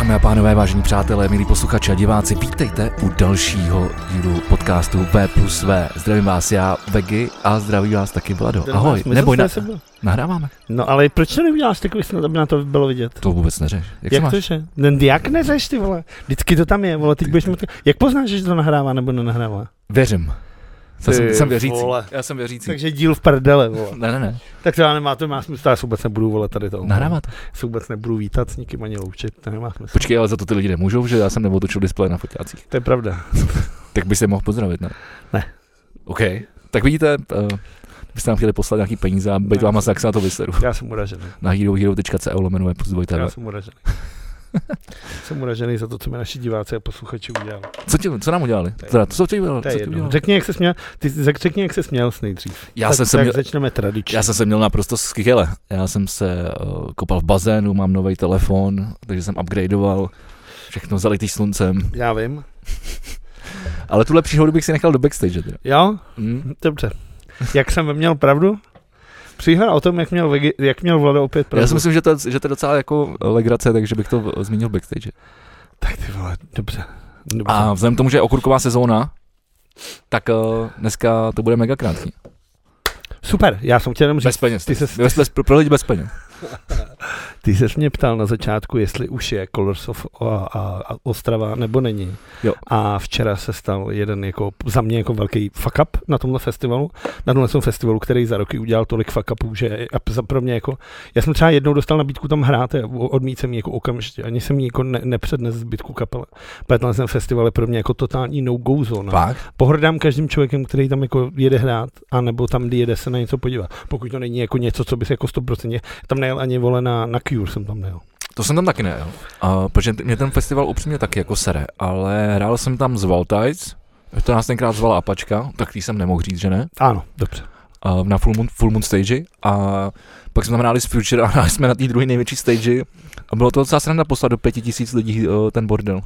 Dámy a pánové, vážení přátelé, milí posluchači a diváci, vítejte u dalšího dílu podcastu V plus V. Zdravím vás já, Vegy, a zdraví vás taky Vlado. Ahoj, neboj, na, nahráváme. No ale proč to neuděláš takový snad, aby na to bylo vidět? To vůbec neřeš. Jak, jak to, že? No, jak neřeš, ty vole? Vždycky to tam je, vole, teď budeš mít... Jak poznáš, že to nahrává nebo nenahrává? Věřím. Jsem, jsem věřící. Vole. Já jsem věřící. Takže díl v prdele, vole. Ne, ne, ne. Tak to já nemá, to má smysl, já se vůbec nebudu volat tady to. Nahrává to. Se vůbec nebudu vítat s nikým ani loučit, to nemá smysl. Počkej, ale za to ty lidi nemůžou, že já jsem neotočil displej na fotácích. To je pravda. tak by se mohl pozdravit, ne? Ne. OK. Tak vidíte, uh, byste nám chtěli poslat nějaký peníze a být vám asi, jak se na to vyseru. Já jsem uražený. Na herohero.co lomenové plus Já jsem uražený. Jsem uražený za to, co mi naši diváci a posluchači udělali. Co, tě, co nám udělali? To, co tě udělali? To je co Řekni, jak se směl, ty, řekni, jak se směl nejdřív. Já tak, jsem se tak měl, začneme tradičně. Já jsem se měl naprosto skvěle. Já jsem se uh, kopal v bazénu, mám nový telefon, takže jsem upgradeoval všechno zalitý sluncem. Já vím. Ale tuhle příhodu bych si nechal do backstage. Teda. Jo? Mm. Dobře. Jak jsem měl pravdu? Příhoda o tom, jak měl, jak měl Vlado opět pravdu. Já si myslím, že to, že to je docela jako legrace, takže bych to zmínil backstage. Tak ty vole, dobře. dobře. A vzhledem k tomu, že je okurková sezóna, tak uh, dneska to bude mega krátký. Super, já jsem chtěl jenom říct. Bez peněz. Ty se, bez, bez, pro lidi bez peněz. Ty jsi mě ptal na začátku, jestli už je Colors of a, a, a Ostrava nebo není. Jo. A včera se stal jeden jako, za mě jako velký fuck up na tomhle festivalu. Na tomhle festivalu, který za roky udělal tolik fuck upů, že za pro mě jako, já jsem třeba jednou dostal nabídku tam hrát a odmít jsem jako okamžitě, ani jsem jako ne, nepřednes zbytku kapele. Protože ten festival je pro mě jako totální no-go zóna. Fakt? Pohrdám každým člověkem, který tam jako jede hrát, anebo tam jede se na něco podívat. Pokud to není jako něco, co by se jako 100% tam nejel ani vole na, na Cure jsem tam nejel. To jsem tam taky nejel, uh, protože mě ten festival upřímně taky jako sere, ale hrál jsem tam z Valtides, to nás tenkrát zvala Apačka, tak tý jsem nemohl říct, že ne? Ano, dobře. Uh, na Full Moon, Full Moon stage a pak jsme tam hráli s Future a hráli jsme na té druhé největší stage a bylo to docela sranda poslat do pěti tisíc lidí uh, ten bordel.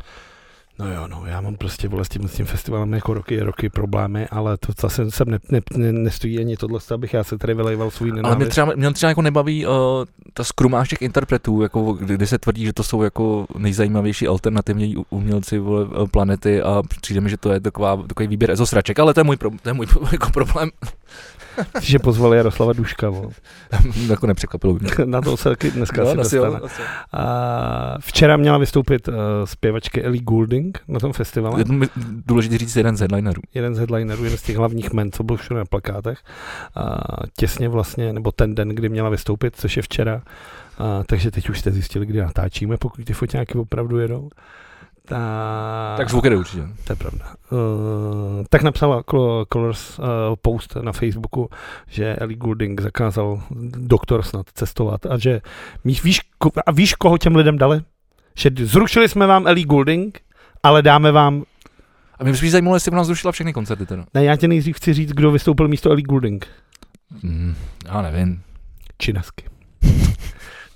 No jo, no, já mám prostě vole, s, tím, s tím festivalem jako roky, roky problémy, ale to zase jsem ne, ne, ne, nestojí ani tohle, abych já se tady vylejval svůj nenávist. Ale mě třeba, mě třeba jako nebaví uh, ta skrumáž těch interpretů, jako kdy, kdy, se tvrdí, že to jsou jako nejzajímavější alternativní umělci vole, planety a přijde mi, že to je taková, takový výběr ezosraček, ale to je můj, pro, to je můj jako problém. že pozvali Jaroslava Duška. Bo. jako nepřekvapilo Na to se taky dneska no, asi dostane. Jo, a včera měla vystoupit uh, zpěvačky Ellie Goulding na tom festivalu. Je důležité říct jeden z headlinerů. Jeden z headlinerů, jeden z těch hlavních men, co byl všude na plakátech. A těsně vlastně, nebo ten den, kdy měla vystoupit, což je včera. A, takže teď už jste zjistili, kdy natáčíme, pokud ty foťáky opravdu jedou. Ta... Tak zvuk jde určitě. To je pravda. Uh, tak napsala Colors uh, post na Facebooku, že Ellie Goulding zakázal doktor snad cestovat a že víš, a víš, koho těm lidem dali? Že zrušili jsme vám Ellie Goulding, ale dáme vám a mě by zajímalo, jestli nás zrušila všechny koncerty teda. Ne, já tě nejdřív chci říct, kdo vystoupil místo Ellie Goulding. Hmm, já nevím. Činasky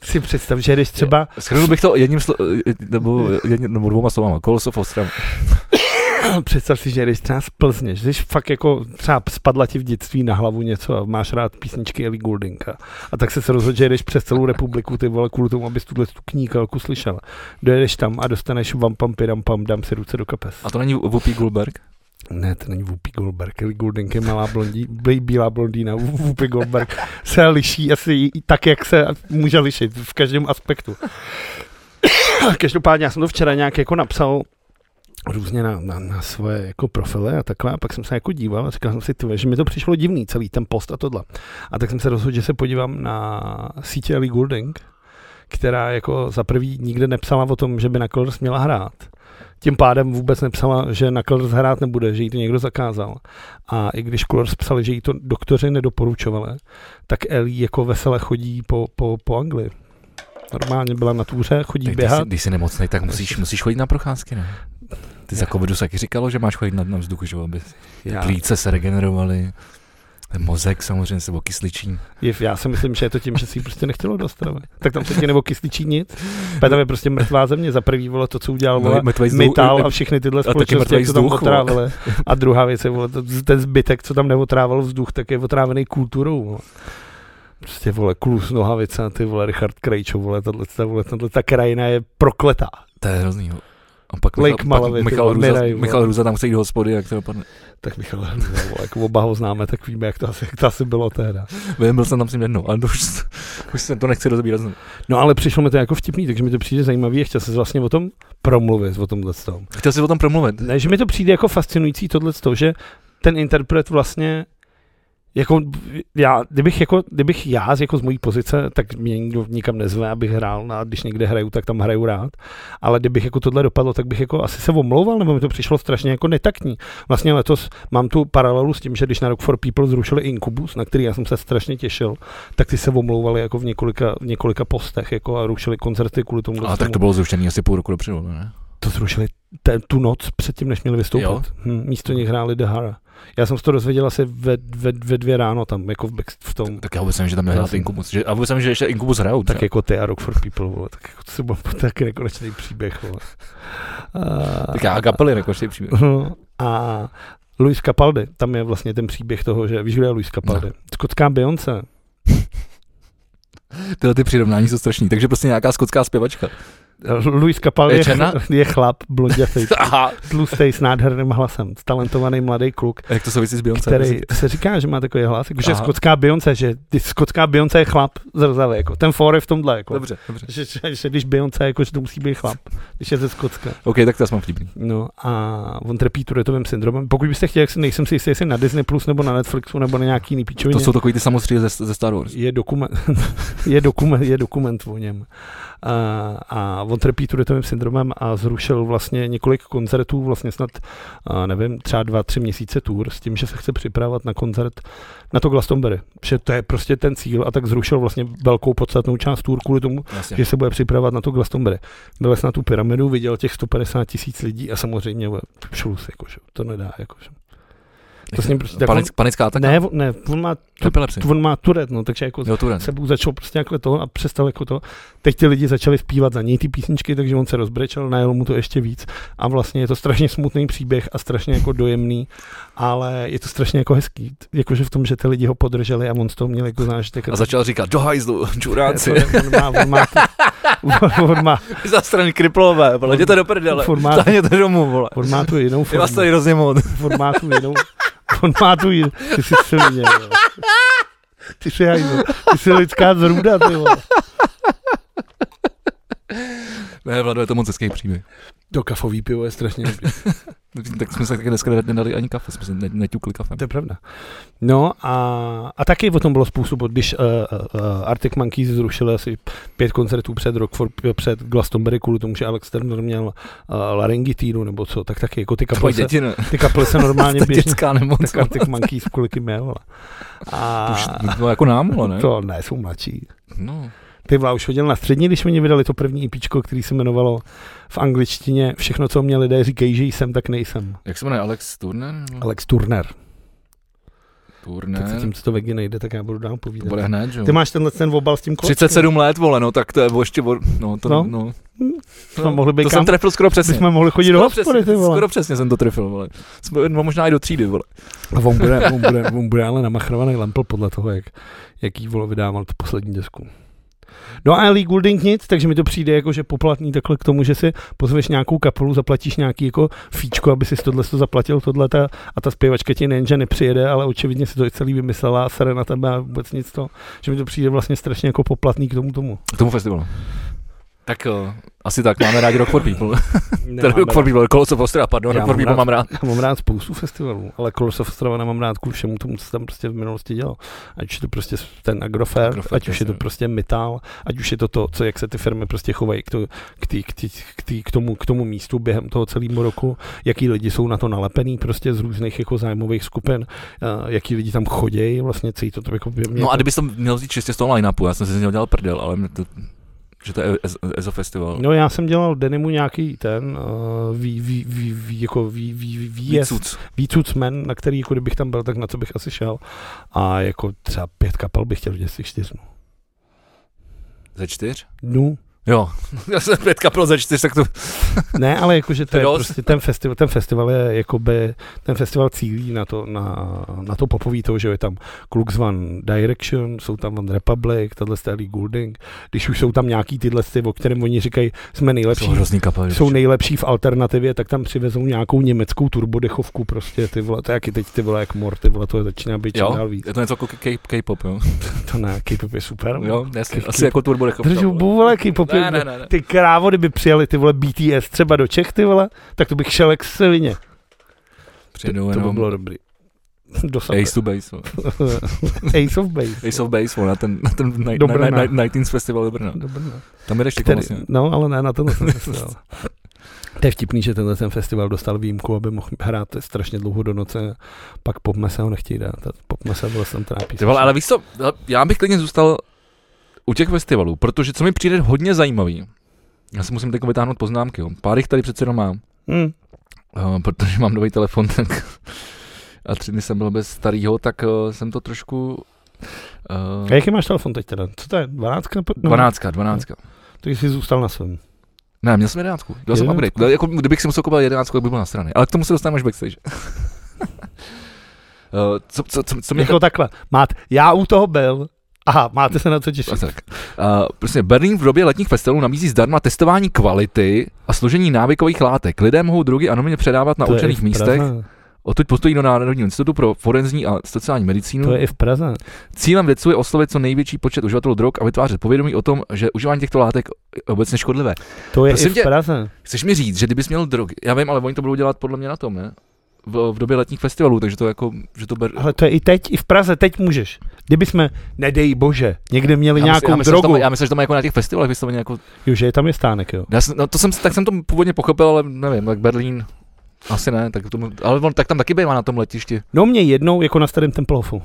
si představ, že jdeš třeba... Schrnul bych to jedním slo- nebo, jedním, nebo dvouma slovama. Kolosov Ostrava. Představ si, že jdeš třeba z Plzně, že jsi fakt jako třeba spadla ti v dětství na hlavu něco a máš rád písničky Ellie Gouldinga. A tak se se rozhodl, že jdeš přes celou republiku, ty vole, kvůli tomu, abys tuhle tu kníkalku slyšel. Dojedeš tam a dostaneš vám pam, dám si ruce do kapes. A to není Whoopi Goldberg? Ne, to není Whoopi Goldberg. Ellie Goulding je malá blondí, bílá blondýna. Whoopi Goldberg se liší asi tak, jak se může lišit v každém aspektu. Každopádně já jsem to včera nějak jako napsal různě na, na, na svoje jako profily a takhle a pak jsem se jako díval a říkal jsem si, tyve, že mi to přišlo divný, celý ten post a tohle. A tak jsem se rozhodl, že se podívám na sítě Ellie Goulding, která jako za prvý nikde nepsala o tom, že by na Colors měla hrát tím pádem vůbec nepsala, že na Colors hrát nebude, že jí to někdo zakázal. A i když Colors psali, že jí to doktoři nedoporučovali, tak Ellie jako vesele chodí po, po, po Anglii. Normálně byla na túře, chodí tak běhat. Když jsi, když jsi nemocný, tak musíš, musíš chodit na procházky, ne? Ty za covidu se taky říkalo, že máš chodit na, na vzduchu, že aby plíce se regenerovaly. Ten mozek samozřejmě se okysličí. Je, já si myslím, že je to tím, že si ji prostě nechtělo dostat. Tak tam se ti nebo kysličí nic. Pak tam je prostě mrtvá země. Za prvý vole to, co udělal vole, no, Metal a všechny tyhle společnosti, jak to tam otrávili. A druhá věc je vole, ten zbytek, co tam neotrával vzduch, tak je otrávený kulturou. Vole. Prostě vole, Klus Nohavice, ty vole, Richard Krejčo, vole, tato, vole, tato, ta krajina je prokletá. To je hrozný. A pak Lake ty Michal, Hruza, vole. Michal Hruza tam chce jít do hospody, jak to dopadne. Tak Michal, vole, jako oba ho známe, tak víme, jak to asi, jak to asi bylo tehda. Vím, byl jsem tam s ním jednou, ale to už, už se to nechci rozbírat. No ale přišlo mi to jako vtipný, takže mi to přijde zajímavý a chtěl se vlastně o tom promluvit, o tomhle tom. Chtěl jsi o tom promluvit. Ne, že mi to přijde jako fascinující tohle, že ten interpret vlastně jako já, kdybych, jako, kdybych já z, jako z mojí pozice, tak mě nikdo nikam nezve, abych hrál, a když někde hraju, tak tam hraju rád, ale kdybych jako tohle dopadlo, tak bych jako asi se omlouval, nebo mi to přišlo strašně jako netaktní. Vlastně letos mám tu paralelu s tím, že když na Rock for People zrušili Incubus, na který já jsem se strašně těšil, tak ty se omlouvali jako v několika, v několika postech jako a rušili koncerty kvůli tomu. Ale tak to bylo zrušený asi půl roku dopředu, ne? to zrušili te, tu noc předtím, než měli vystoupit. Jo? Hm, místo nich hráli The Hara. Já jsem se to dozvěděl asi ve, ve, ve dvě ráno tam, jako v, back- v tom, Tak já vůbec nevím, že tam nehrál Já Incubus. Že, a vůbec nevím, že ještě Incubus hrajou. tak jako ty a Rock for People, vole, tak jako to se bude taky nekonečný příběh, vole. A, Tak já kapely nekonečný příběh. No, a Luis Capaldi, tam je vlastně ten příběh toho, že víš, je Luis Capaldi? No. Skotská Beyoncé. Tyhle ty přirovnání jsou strašný, takže prostě nějaká skotská zpěvačka. Luis Capaldi Je je, je chlap, blondětej, Aha. tlustej s nádherným hlasem, talentovaný mladý kluk, A jak to souvisí s Beyoncé? který se říká, že má takový hlas, jako že skotská Beyoncé, že skotská Beyoncé je chlap zrzavý, jako ten for je v tomhle, jako. Dobře, dobře. Že, že, že, když Beyoncé, jako, že to musí být chlap, když je ze Skotska. OK, tak to jsem vtipný. No a on trpí Tourettovým syndromem. Pokud byste chtěli, nejsem si jistý, jestli na Disney Plus nebo na Netflixu nebo na nějaký jiný píčovině, To jsou takový ty samostříly ze, ze Star Wars. je, dokument, je, dokument, je dokument o něm. A, a on trpí Tourettovým syndromem a zrušil vlastně několik koncertů, vlastně snad, nevím, třeba dva, tři měsíce tour s tím, že se chce připravovat na koncert na to Glastonbury. Že to je prostě ten cíl a tak zrušil vlastně velkou podstatnou část tour kvůli tomu, Jasně. že se bude připravovat na to Glastonbury. Byl na tu pyramidu, viděl těch 150 tisíc lidí a samozřejmě šlus, jakože, to nedá. Jakože. To s ním prostě tak Panic, panická ataka? Ne, on- ne, on má, tu, on má turet, no, takže jako Jo, Turen. sebou začal prostě jako to a přestal jako to. Teď ty lidi začali zpívat za něj ty písničky, takže on se rozbrečel, najel mu to ještě víc a vlastně je to strašně smutný příběh a strašně jako dojemný, ale je to strašně jako hezký, jakože v tom, že ty lidi ho podrželi a on z toho měl jako zážitek. A začal říkat, do hajzlu, čuráci. on má, on má, on má, Za strany kriplové, vole, jděte do prdele. Formát- Stáhněte domů, vole. on má tu jinou vás formu. tady hrozně moc. On má tu jinou, on má tu jinou, ty jsi silně, jo. Ty jsi ty jsi lidská zrůda, ty vole. Ne, Vlado, je to moc hezký příběh. To kafový pivo je strašně dobrý. Tak jsme se taky dneska nedali ani kafe, jsme se ne- neťukli kafem. To je pravda. No a, a taky o tom bylo způsob, když uh, uh, Arctic Monkeys zrušili asi pět koncertů před Rock for, před Glastonbury kvůli tomu, že Alex Turner měl uh, laryngitídu nebo co, tak taky jako ty kaple se, ty kaple se normálně To běžně, nemoc. tak Arctic Monkeys kvůli kým měl. A Už to jako nám, ne? to ne, jsou mladší. No. Ty vole, už chodil na střední, když oni vydali to první EPčko, který se jmenovalo v angličtině Všechno, co mě lidé říkají, že jsem, tak nejsem. Jak se jmenuje Alex Turner? Alex Turner. Turner. Teď tím, co to Vegy nejde, tak já budu dál To povídat. bude hned, že? Ty máš tenhle ten obal s tím klockem? 37 let, vole, no, tak to je ještě, no, to, No. no. To jsme mohli být to kam- jsem trefil skoro přesně. Bychom mohli chodit do skoro hospody, přesně, ty vole. skoro přesně jsem to trefil, vole. Jsme, no, možná i do třídy, vole. A on bude, on bude, on bude ale namachrovaný lampl podle toho, jak, jaký volo vydával tu poslední desku. No a Ellie Goulding nic, takže mi to přijde jako, že poplatný takhle k tomu, že si pozveš nějakou kapelu, zaplatíš nějaký jako fíčko, aby si tohle to zaplatil, tohle ta, a ta zpěvačka ti nejenže nepřijede, ale očividně si to celý vymyslela a sere na tebe a vůbec nic to, že mi to přijde vlastně strašně jako poplatný k tomu tomu. K tomu festivalu. Tak uh, asi tak, máme rádi Rock for People. Teda Rock for People, Colors of Ostrava, pardon, Já Rock for mám People rád- mám rád. Já mám rád spoustu festivalů, ale Colors of Ostrava nemám rád kvůli všemu tomu, co tam prostě v minulosti dělal. Ať už je to prostě ten Agrofert, Agrofert, ať už je to prostě Metal, ať už je to to, co, jak se ty firmy prostě chovají k, to, k, tý, k, tý, k, tý, k, tomu, k tomu místu během toho celého roku, jaký lidi jsou na to nalepený prostě z různých jako zájmových skupin, uh, jaký lidi tam chodějí, vlastně celý to, to jako mě No a kdybys to měl vzít čistě z toho line-upu, já jsem si z něho dělal prdel, ale mě to, že to je Ez- EZO festival. No já jsem dělal Denimu nějaký ten uh, vý, vý, vý, vý, jako vý, vý, vý, výjezd, Výcuc. výcucmen, na který jako kdybych tam byl, tak na co bych asi šel. A jako třeba pět kapel bych chtěl vidět z těch čtyř dnů. Ze čtyř? Dnů. Jo, já jsem pět kapel ze čtyř, tak to... Ne, ale jakože to je prostě ten festival, ten festival je jakoby, ten festival cílí na to, na, na to popový to, že je tam Klux One Direction, jsou tam One Republic, tahle Stanley Goulding, když už jsou tam nějaký tyhle, ty, o kterém oni říkají, jsme nejlepší, Jsou hrozný kapely. jsou nejlepší v alternativě, tak tam přivezou nějakou německou turbodechovku prostě, ty vole, to je jaký teď ty vole, jak mor, ty vole, to začíná být čím Jo, dál víc. je to něco jako K-pop, jo? To ne, K-pop je super. Jo, jasně, K- asi jako turbo dechovka, Držu, vole, K-pop je- Ne, ne, ne. Ty krávo, kdyby přijeli ty vole BTS třeba do Čech, ty vole, tak to bych šel jak svině. Přijedou To by bylo dobrý. Do Ace to Base. Ace of Base. Ace of Base, na ten, na ten Do na, Brna. na, na, Nightings Festival do Brna. Dobrý, no. Tam jdeš ty Který, vlastně. no, ale ne na tenhle ten festival. To je vtipný, že tenhle ten festival dostal výjimku, aby mohl hrát strašně dlouho do noce, pak popmese ho nechtějí dát. A popmese bylo tam trápí. Ty vole, ale víš co, já bych klidně zůstal u těch festivalů, protože co mi přijde hodně zajímavý, já si musím teď vytáhnout poznámky, jo. pár jich tady přece jenom mám, Hmm. uh, protože mám nový telefon, tak a tři dny jsem byl bez starýho, tak uh, jsem to trošku... A Uh, jaký máš telefon teď teda? Co to je? 12? No, 12, 12. To jsi zůstal na svém. Ne, měl jsem jedenáctku. Dělal jsem upgrade. Jako, kdybych si musel koupit jedenáctku, tak by byl na straně. Ale k tomu se dostaneme až backstage. Uh, co, co, co, co mě Jako takhle. Mát, já u toho byl. Aha, máte se na co těšit. tak. Uh, prostě Berlín v době letních festivalů nabízí zdarma testování kvality a složení návykových látek. Lidé mohou drogy anonymně předávat na To určených místech. Praze. Odtud postojí do Národního institutu pro forenzní a sociální medicínu. To je i v Praze. Cílem vědců je oslovit co největší počet uživatelů drog a vytvářet povědomí o tom, že užívání těchto látek je obecně škodlivé. To je Prosím i v tě, Praze. Chceš mi říct, že kdybys měl drogy, já vím, ale oni to budou dělat podle mě na tom, ne? V, v době letních festivalů, takže to jako, že to ber... Ale to je i teď, i v Praze, teď můžeš. Kdyby jsme, nedej bože, někde měli já nějakou myslím, já myslím, drogu, já myslím, že to má jako na těch festivalech vysloveně jako... jo, že je tam je stánek, jo. Já jsem, no, to jsem, tak jsem to původně pochopil, ale nevím, tak Berlín, asi ne, tak to, ale on tak tam taky bývá na tom letišti. No mě jednou, jako na starém Tempelhofu.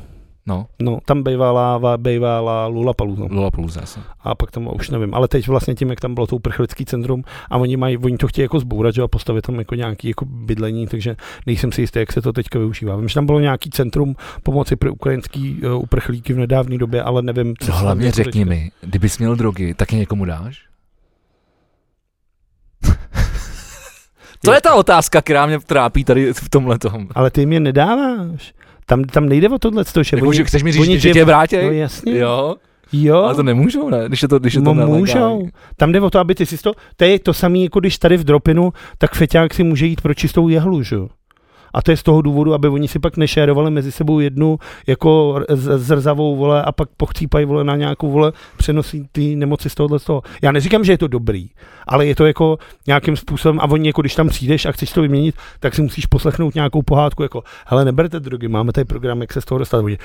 No, No, tam bývala, bývala Lulapalooza. Lollapalooza, asi. A pak tam už nevím, ale teď vlastně tím, jak tam bylo to uprchlický centrum a oni mají, oni to chtějí jako zbourat, že a postavit tam jako nějaký jako bydlení, takže nejsem si jistý, jak se to teďka využívá. Vím, že tam bylo nějaký centrum pomoci pro ukrajinský uh, uprchlíky v nedávné době, ale nevím, co No hlavně jako řekni teďka- mi, kdybys měl drogy, tak je někomu dáš? to je ta otázka, která mě trápí tady v tomhle tom. Ale ty je nedáváš. Tam, tam nejde o tohle, to, že Jako, oni, že chceš mi říct, že tě- tě vrátí? no jasně, jo, Jo, ale to nemůžou, ne? Když je to, když je to no můžou. Tam jde o to, aby ty si to, to je to samé, jako když tady v Dropinu, tak feťák si může jít pro čistou jehlu, že jo. A to je z toho důvodu, aby oni si pak nešérovali mezi sebou jednu jako zrzavou vole a pak pochcípají vole na nějakou vole přenosí ty nemoci z tohohle z toho. Já neříkám, že je to dobrý, ale je to jako nějakým způsobem a oni jako když tam přijdeš a chceš to vyměnit, tak si musíš poslechnout nějakou pohádku jako hele neberte drogy, máme tady program, jak se z toho dostat. Oni,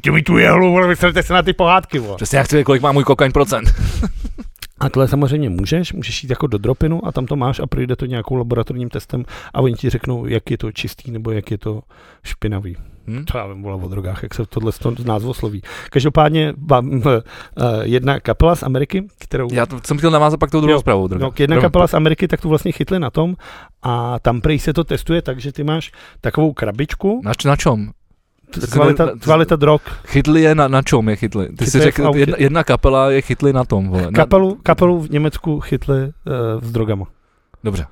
"Ty mi tu jehlu, vole, se na ty pohádky, vole. Přesně jak chci, kolik má můj kokain procent. A tohle samozřejmě můžeš, můžeš jít jako do dropinu a tam to máš a projde to nějakou laboratorním testem a oni ti řeknou, jak je to čistý nebo jak je to špinavý. Hm? To já vím, o drogách, jak se tohle z názvu sloví. Každopádně vám, uh, jedna kapela z Ameriky, kterou... Já to, jsem chtěl navázat pak tou druhou zprávou. No, jedna kapela z Ameriky, tak tu vlastně chytli na tom a tam prej se to testuje tak, že ty máš takovou krabičku, Na, na čom? Kvalita, kvalita drog, Chytli je na, na čom je chytli? Ty jsi Chytli v řekl, jedna, jedna kapela je chytli na tom, vole. Na, kapelu, kapelu v Německu chytli uh, s drogama. Dobře.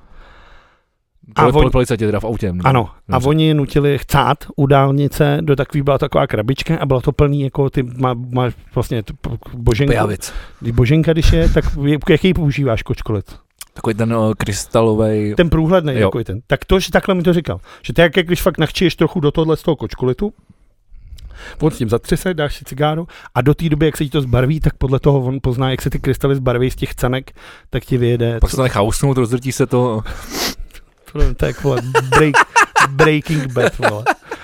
A poli, policajti teda v autě. Ano, a Dobře. oni je nutili chcát u dálnice, do takový byla taková krabička a bylo to plný, jako ty má, máš vlastně t- p- boženku. Pijavic. Když boženka, když je, tak jaký používáš kočkolit? Takový ten uh, krystalový. Ten průhledný, jako ten. Tak to, že takhle mi to říkal. Že je jak, jak když fakt nachčiješ trochu do tohle z toho kočkolitu, on s tím zatřese, dáš si cigáru a do té doby, jak se ti to zbarví, tak podle toho on pozná, jak se ty krystaly zbarví z těch canek, tak ti vyjede. Pak se to nechá usnout, rozdrtí se to. To, je jako vole, break, breaking bad, vole.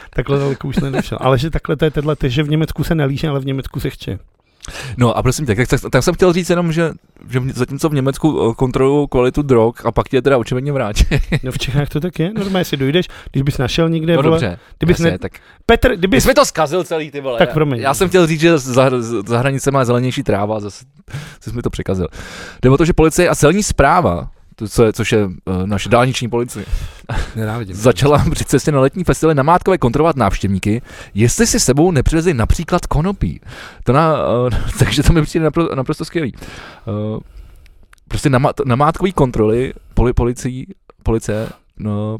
Takhle daleko už nedošel. Ale že takhle to je tenhle, že v Německu se nelíše, ale v Německu se chče. No a prosím tě, tak, tak, tak jsem chtěl říct jenom, že, že zatímco v Německu uh, kontrolují kvalitu drog a pak tě je teda očividně vrátí. No v Čechách to tak je, normálně si dojdeš, když bys našel někde, No vole, dobře. kdybys jasně, ne, tak Petr, Ty kdybys, jsi mi to zkazil celý, ty vole. Tak promiň. Já jsem chtěl říct, že za, za hranicemi je zelenější tráva, zase jsi mi to překazil. Jde o to, že policie a celní zpráva, co je, což je uh, naše dálniční policie, nenávidím. začala při cestě na letní festivaly namátkové kontrolovat návštěvníky, jestli si s sebou nepřivezli například konopí. To na, uh, takže to mi přijde napro, naprosto skvělý. Uh, prostě namá, namátkový kontroly poli, policií, policie no,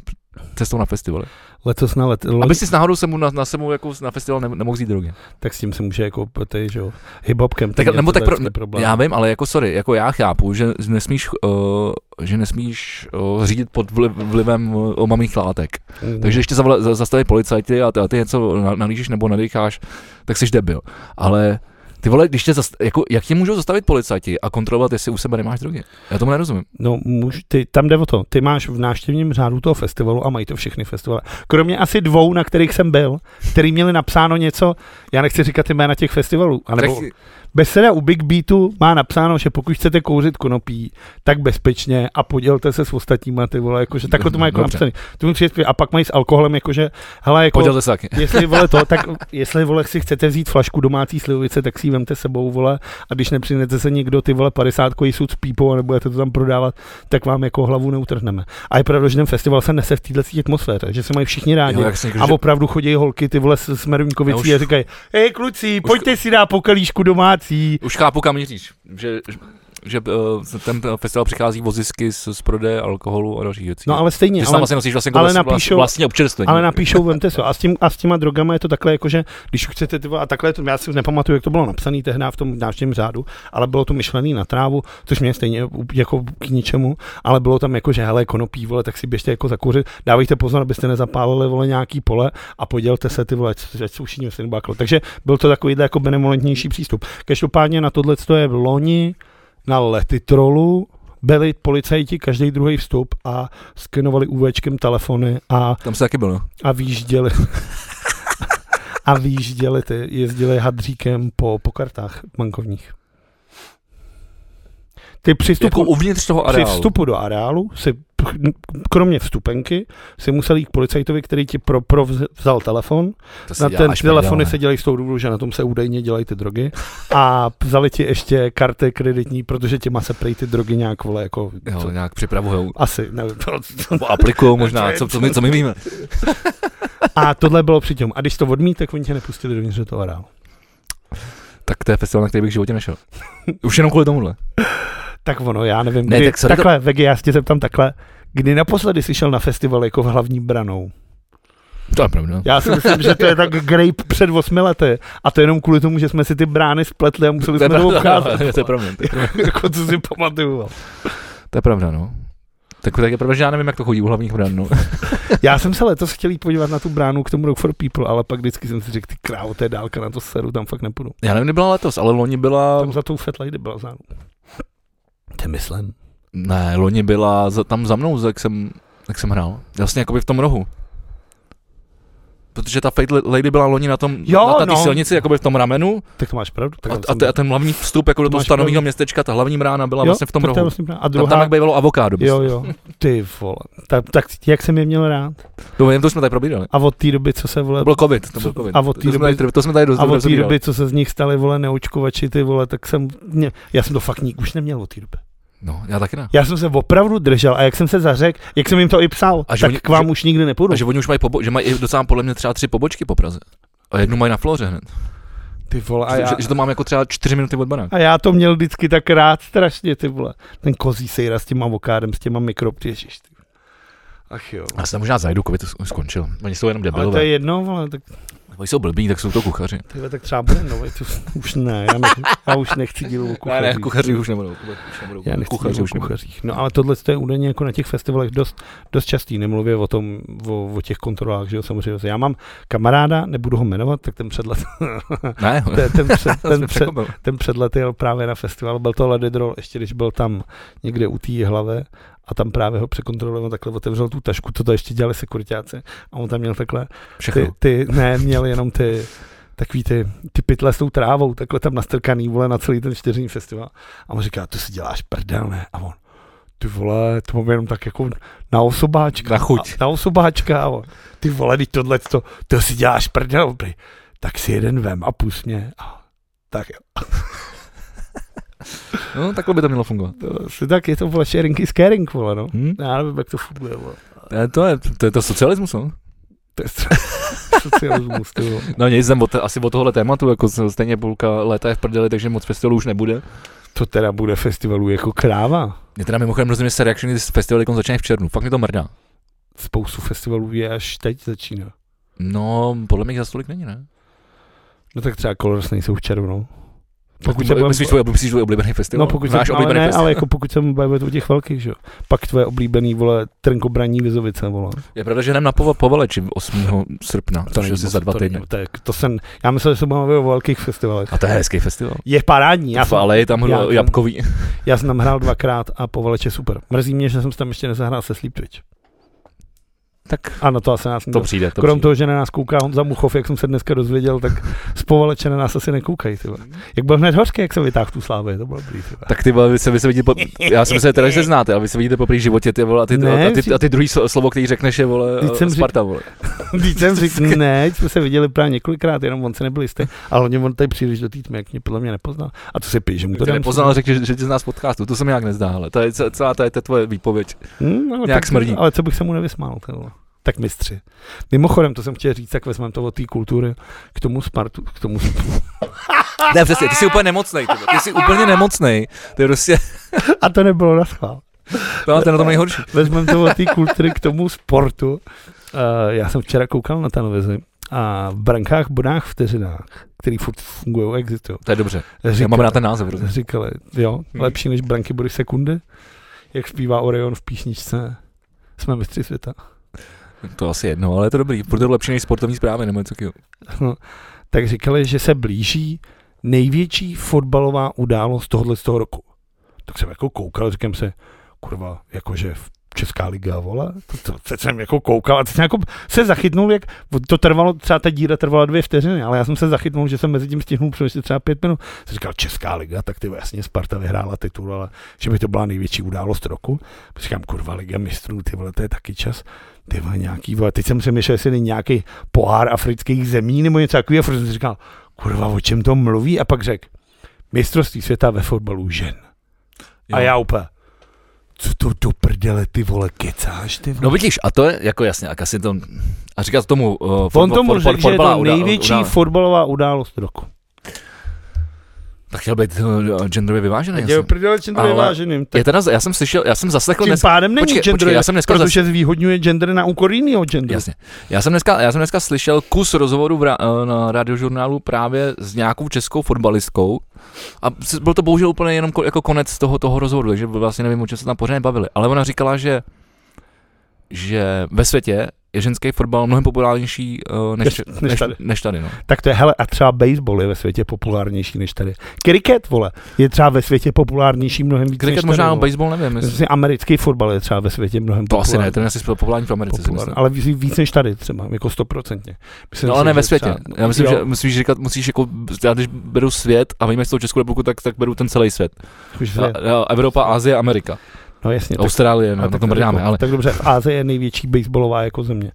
cestou na festivaly. Letos na let, Aby si s náhodou se mu na, na semu jako na festival ne, nemohl vzít drogy. tak s tím se může jako ty, že jo, hip-hopkem. Tak, nebo tak pro, problém. já vím, ale jako sorry, jako já chápu, že nesmíš, uh, že nesmíš uh, řídit pod vliv, vlivem uh, omamých látek. Mm. Takže ještě zavole, za- zastaví policajti a ty, a ty něco na- nalížíš nebo nadýcháš, tak jsi debil. Ale ty vole, když tě zast, jako, jak tě můžou zastavit policajti a kontrolovat, jestli u sebe nemáš drogy? Já tomu nerozumím. No, můž, ty, tam jde o to. Ty máš v návštěvním řádu toho festivalu a mají to všechny festivaly. Kromě asi dvou, na kterých jsem byl, který měli napsáno něco, já nechci říkat jména těch festivalů, anebo Tak, Beseda u Big Beatu má napsáno, že pokud chcete kouřit konopí, tak bezpečně a podělte se s ostatníma, ty vole, jakože takhle to má jako napsané. To mi přijde, a pak mají s alkoholem, jakože, hele, jako, podělte se taky. jestli vole to, tak jestli vole si chcete vzít flašku domácí slivovice, tak si ji vemte sebou, vole, a když nepřinete se někdo ty vole 50 sud s pípou a nebudete to tam prodávat, tak vám jako hlavu neutrhneme. A je pravda, že ten festival se nese v této atmosféře, že se mají všichni rádi. Jo, A opravdu chodí holky, ty vole s Smeruňkovicí Já a říkají, hej kluci, pojďte si dát po kalíšku domácí. Už chápu, kam míříš. Že, že uh, ten festival přichází o zisky z, z prodeje alkoholu a dalších věcí. No ale stejně, Ty ale, vlastně nosíš vlastně ale napíšou- vlastně občerstvení. ale napíšou, vemte se. A s, tím, a s těma drogama je to takhle, jako, že když chcete, a takhle, to, já si nepamatuju, jak to bylo napsané tehdy v tom návštěvním řádu, ale bylo to myšlené na trávu, což mě stejně jako k ničemu, ale bylo tam jako, že hele, konopí, vole, tak si běžte jako zakouřit, dávejte pozor, abyste nezapálili, vole, nějaký pole a podělte se ty vole, ať jsou všichni. Takže byl to takový jako benevolentnější přístup. Každopádně na tohle to je v loni na Letitrolu, byli policajti každý druhý vstup a skenovali UVčkem telefony a Tam se taky byl, no. a výjížděli a výjížděli ty, jezdili hadříkem po, po kartách bankovních. Ty při Jako vstupu, uvnitř toho při areálu. vstupu do areálu si kromě vstupenky si musel jít k policajtovi, který ti pro, pro vzal telefon. Na ten děláš telefony se dělají z toho důvodu, že na tom se údajně dělají ty drogy. A vzali ti ještě karty kreditní, protože těma se prej ty drogy nějak vole jako... Jo, co, nějak připravujou. asi, nevím. Aplikujou možná, co, co, my, co my víme. A tohle bylo přitom. A když to odmít, tak oni tě nepustili dovnitř do toho areálu. Tak to je festival, na který bych v životě nešel. Už jenom kvůli tomuhle. Tak ono, já nevím. Ne, Kdy, tak sorry, to- takhle, Vegi, já se tě zeptám takhle. Kdy naposledy jsi šel na festival jako v hlavní branou? To je pravda. Já si myslím, že to je tak grape před osmi lety. A to jenom kvůli tomu, že jsme si ty brány spletli a museli To jsme to obcházet. to je pravda. To jako co si pamatuju. To je pravda, no. Tak, tak je pravda, že já nevím, jak to chodí u hlavních brand, no. Já jsem se letos chtěl jít podívat na tu bránu k tomu Rock for People, ale pak vždycky jsem si řekl, ty krávo, to je dálka na to seru, tam fakt nepůjdu. Já nevím, kdy byla letos, ale loni byla... Tam za tou Fat Lady byla záru. To myslím. Ne, loni byla za, tam za mnou, jak jsem, jak jsem hrál. Vlastně jakoby v tom rohu. Protože ta Fate Lady byla loni na tom, Jo, na, na té no. silnici, jakoby v tom ramenu Tak to máš pravdu. Tak a, tam a, te, a ten hlavní vstup jako do To toho máš stanového městečka, ta hlavní brána byla Jo, vlastně v tom to rohu. vlastně. A Tam, druhá, tam jak bývalo avokádo. Jo, jo. Ty vole. Tak, tak jak jsem je měl rád. To, jen to jsme tady probírali. A od té doby, co se vole... To byl covid, to byl covid. a od té to, jsme doby- tady, to jsme tady dost a od té rozebírali. doby, co se z nich stali, vole, neočkovači, ty vole, tak jsem, já jsem to fakt nik už neměl od té doby. No, já taky ne. Já jsem se opravdu držel a jak jsem se zařekl, jak jsem jim to i psal, A že tak oni- k vám že- už nikdy nepůjdu. A že oni už mají, pobo- že mají docela podle mě třeba tři pobočky po Praze. A jednu mají na Floře hned. Ty vole, a Že, já, že, že, to mám jako třeba čtyři minuty od baráku. a já to měl vždycky tak rád strašně, ty vole. Ten kozí sejra s tím avokádem, s těma mikropty, ježiš, ty. Ach jo. Já se tam možná zajdu, covid to skončil. Oni jsou jenom Ale to debilové. je jedno, vole, tak, Oni jsou blbí, tak jsou to kuchaři. tyhle, tak třeba bude nový, to už ne, já, nech, já už nechci dílu o Ne, kuchařích. ne, kuchaři už nebudou. Už nebudou. Já nechci kuchaři už kuchařích. No ale tohle to je údajně jako na těch festivalech dost, dost častý, nemluvě o tom, o, o těch kontrolách, že jo, samozřejmě. Já mám kamaráda, nebudu ho jmenovat, tak ten předlet, Ne, ten, ten, před, ten, před, ten předlet jel právě na festival, byl to Ledidrol, ještě když byl tam někde u té hlave a tam právě ho překontroloval, takhle otevřel tu tašku, to to ještě dělali sekuritáci a on tam měl takhle, Všechno. ty, ty ne, měl jenom ty, takový ty, ty pytle s tou trávou, takhle tam nastrkaný, vole, na celý ten čtyřní festival. A on říká, to si děláš prdel, ne? A on, ty vole, to mám jenom tak jako na osobáčka. Na chuť. A, na osobáčka. A on, ty vole, teď tohle, to, to si děláš prdel. Prý. Tak si jeden vem a pus mě. A, tak jo. No, takhle by to mělo fungovat. To, tak je to, vole, sharing is caring, vole, no. Hm? Já nevím, jak to funguje, vole. To je, to je to socialismus, no. To je socialismus, ty vole. No nic, jsem od, asi od tohohle tématu, jako stejně půlka léta je v prdeli, takže moc festivalů už nebude. To teda bude festivalu jako kráva. Mě teda mimochodem rozumím se reakční festivaly kon začínají v červnu. Fakt mi to mrdá. Spoustu festivalů je až teď začíná. No, podle mě za stolik není, ne? No tak třeba Colors nejsou v červnu. Pokud se budem- myslíš, tvůj, myslíš tvůj oblíbený festival? No pokud Náš se, ale, ne, festival. ale jako pokud se bavíme o těch velkých, že jo. Pak tvoje oblíbený, vole, trnkobraní Vizovice, vole. Je pravda, že jdem na pova, povaleči 8. srpna, to je za dva to týdny. To, to jsem, já myslel, že se bavíme o velkých festivalech. A to je hezký festival. Je parádní, já jsem, ale je tam já- jabkový. já jsem tam hrál dvakrát a povaleč je super. Mrzí mě, že jsem se tam ještě nezahrál se Sleep Twitch. Tak Ano, to asi nás to přijde. To Krom přijde. toho, že na nás kouká Honza Muchov, jak jsem se dneska dozvěděl, tak z povaleče na nás asi nekoukají. Ty. vole. Jak byl hned hořký, jak se vytáhl tu slávy, to bylo dobrý. Ty. vole. Tak ty vole, vy se, vy se vidíte, po, já si myslím, teda, že se znáte, ale vy se vidíte po životě, ty vole, a ty, Ne, a ty, a ty druhý slo- slovo, který řekneš, je, vole, Vždyť jsem Sparta, vole. Když jsem řekl, ne, jsme se viděli právě několikrát, jenom on se nebyl jistý, ale hlavně on tady příliš do té tmy, jak mě podle mě nepoznal. A to si píš, že mu to dám nepoznal, řekl, že, že tě z podcastu, to se mi nějak nezdá, ale to je ce- celá ta, ta tvoje výpověď. Hmm, ale Nějak tak, smrdí. Ale co bych se mu nevysmál, ty vole. Tak mistři. Mimochodem, to jsem chtěl říct, tak vezmeme to od té kultury k tomu Spartu, k tomu Ne, přesně, ty jsi úplně nemocnej, ty, ty jsi úplně nemocnej, to je prostě, A to nebylo na schvál. no, to je na tom nejhorší. Vezmeme to od té kultury k tomu sportu. Uh, já jsem včera koukal na televizi a v brankách, bodách, vteřinách, který furt fungují, existují. To je dobře, já Říkali, mám rád ten název, hrozně. říkali, jo, Hmm. lepší než branky body sekundy, jak zpívá Orion v písničce Jsme mistři světa. To asi jedno, ale je to dobrý, protože to je lepší než sportovní zprávy, nebo něco. No, tak říkali, že se blíží největší fotbalová událost tohohle z toho roku. Tak jsem jako koukal, říkám se, kurva, jakože v Česká liga, vole, to, to, teď jsem jako koukal a teď jsem jako se zachytnul, jak to trvalo, třeba ta díra trvala dvě vteřiny, ale já jsem se zachytnul, že jsem mezi tím stihnul přemýšlet třeba pět minut. Jsem říkal, Česká liga, tak ty jasně Sparta vyhrála titul, ale že by to byla největší událost roku. Říkám, kurva, liga mistrů, ty vole, to je taky čas. Ty vole, nějaký, vole, teď jsem přemýšlel, jestli není nějaký pohár afrických zemí nebo něco takového, a furt jsem říkal, kurva, o čem to mluví? A pak řekl, mistrovství světa ve fotbalu žen. A já úplně, co to do prdele, ty vole, kecáš, ty vole? No vidíš, a to je jako jasně, jak asi to, a říkat tomu uh, On tomu řekl, že je to největší fotbalová událost roku. Tak chtěl být uh, genderově vyvážený. Je prdele Ale vyváženým. Je Tak teda, já jsem slyšel, já jsem zaslechl tím dnes, pádem není počkej, gender, počkej, já jsem dneska zas- protože zvýhodňuje gender na úkor jiného genderu. Jasně. Já jsem dneska, já jsem dneska slyšel kus rozhovoru v, ra, eh, na radiožurnálu právě s nějakou českou fotbalistkou a byl to bohužel úplně jenom ko, jako konec toho, toho rozhovoru, takže vlastně nevím, o čem se tam pořádně bavili. Ale ona říkala, že že ve světě je ženský fotbal mnohem populárnější uh, než, Než- než, tady. než tady. No. Tak to je, hele, a třeba baseball je ve světě populárnější než tady. Kriket, vole, je třeba ve světě populárnější mnohem víc Kriket než možná, tady, baseball nevím. Myslím, americký fotbal je třeba ve světě mnohem to asi ne, ten je asi populární v Americe. populární, ale víc, víc než tady třeba, jako stoprocentně. No ale ne ve světě. třeba- Já myslím, jo, že musíš říkat, musíš jako, já když beru svět a víme z toho Českou republiku, tak, tak beru ten celý svět. už A, svět. a Evropa, Asie, Amerika. No jasně. tak- Austrálie, no, tak to brdáme, jako- ale Tak dobře, v Ázii je největší baseballová jako země.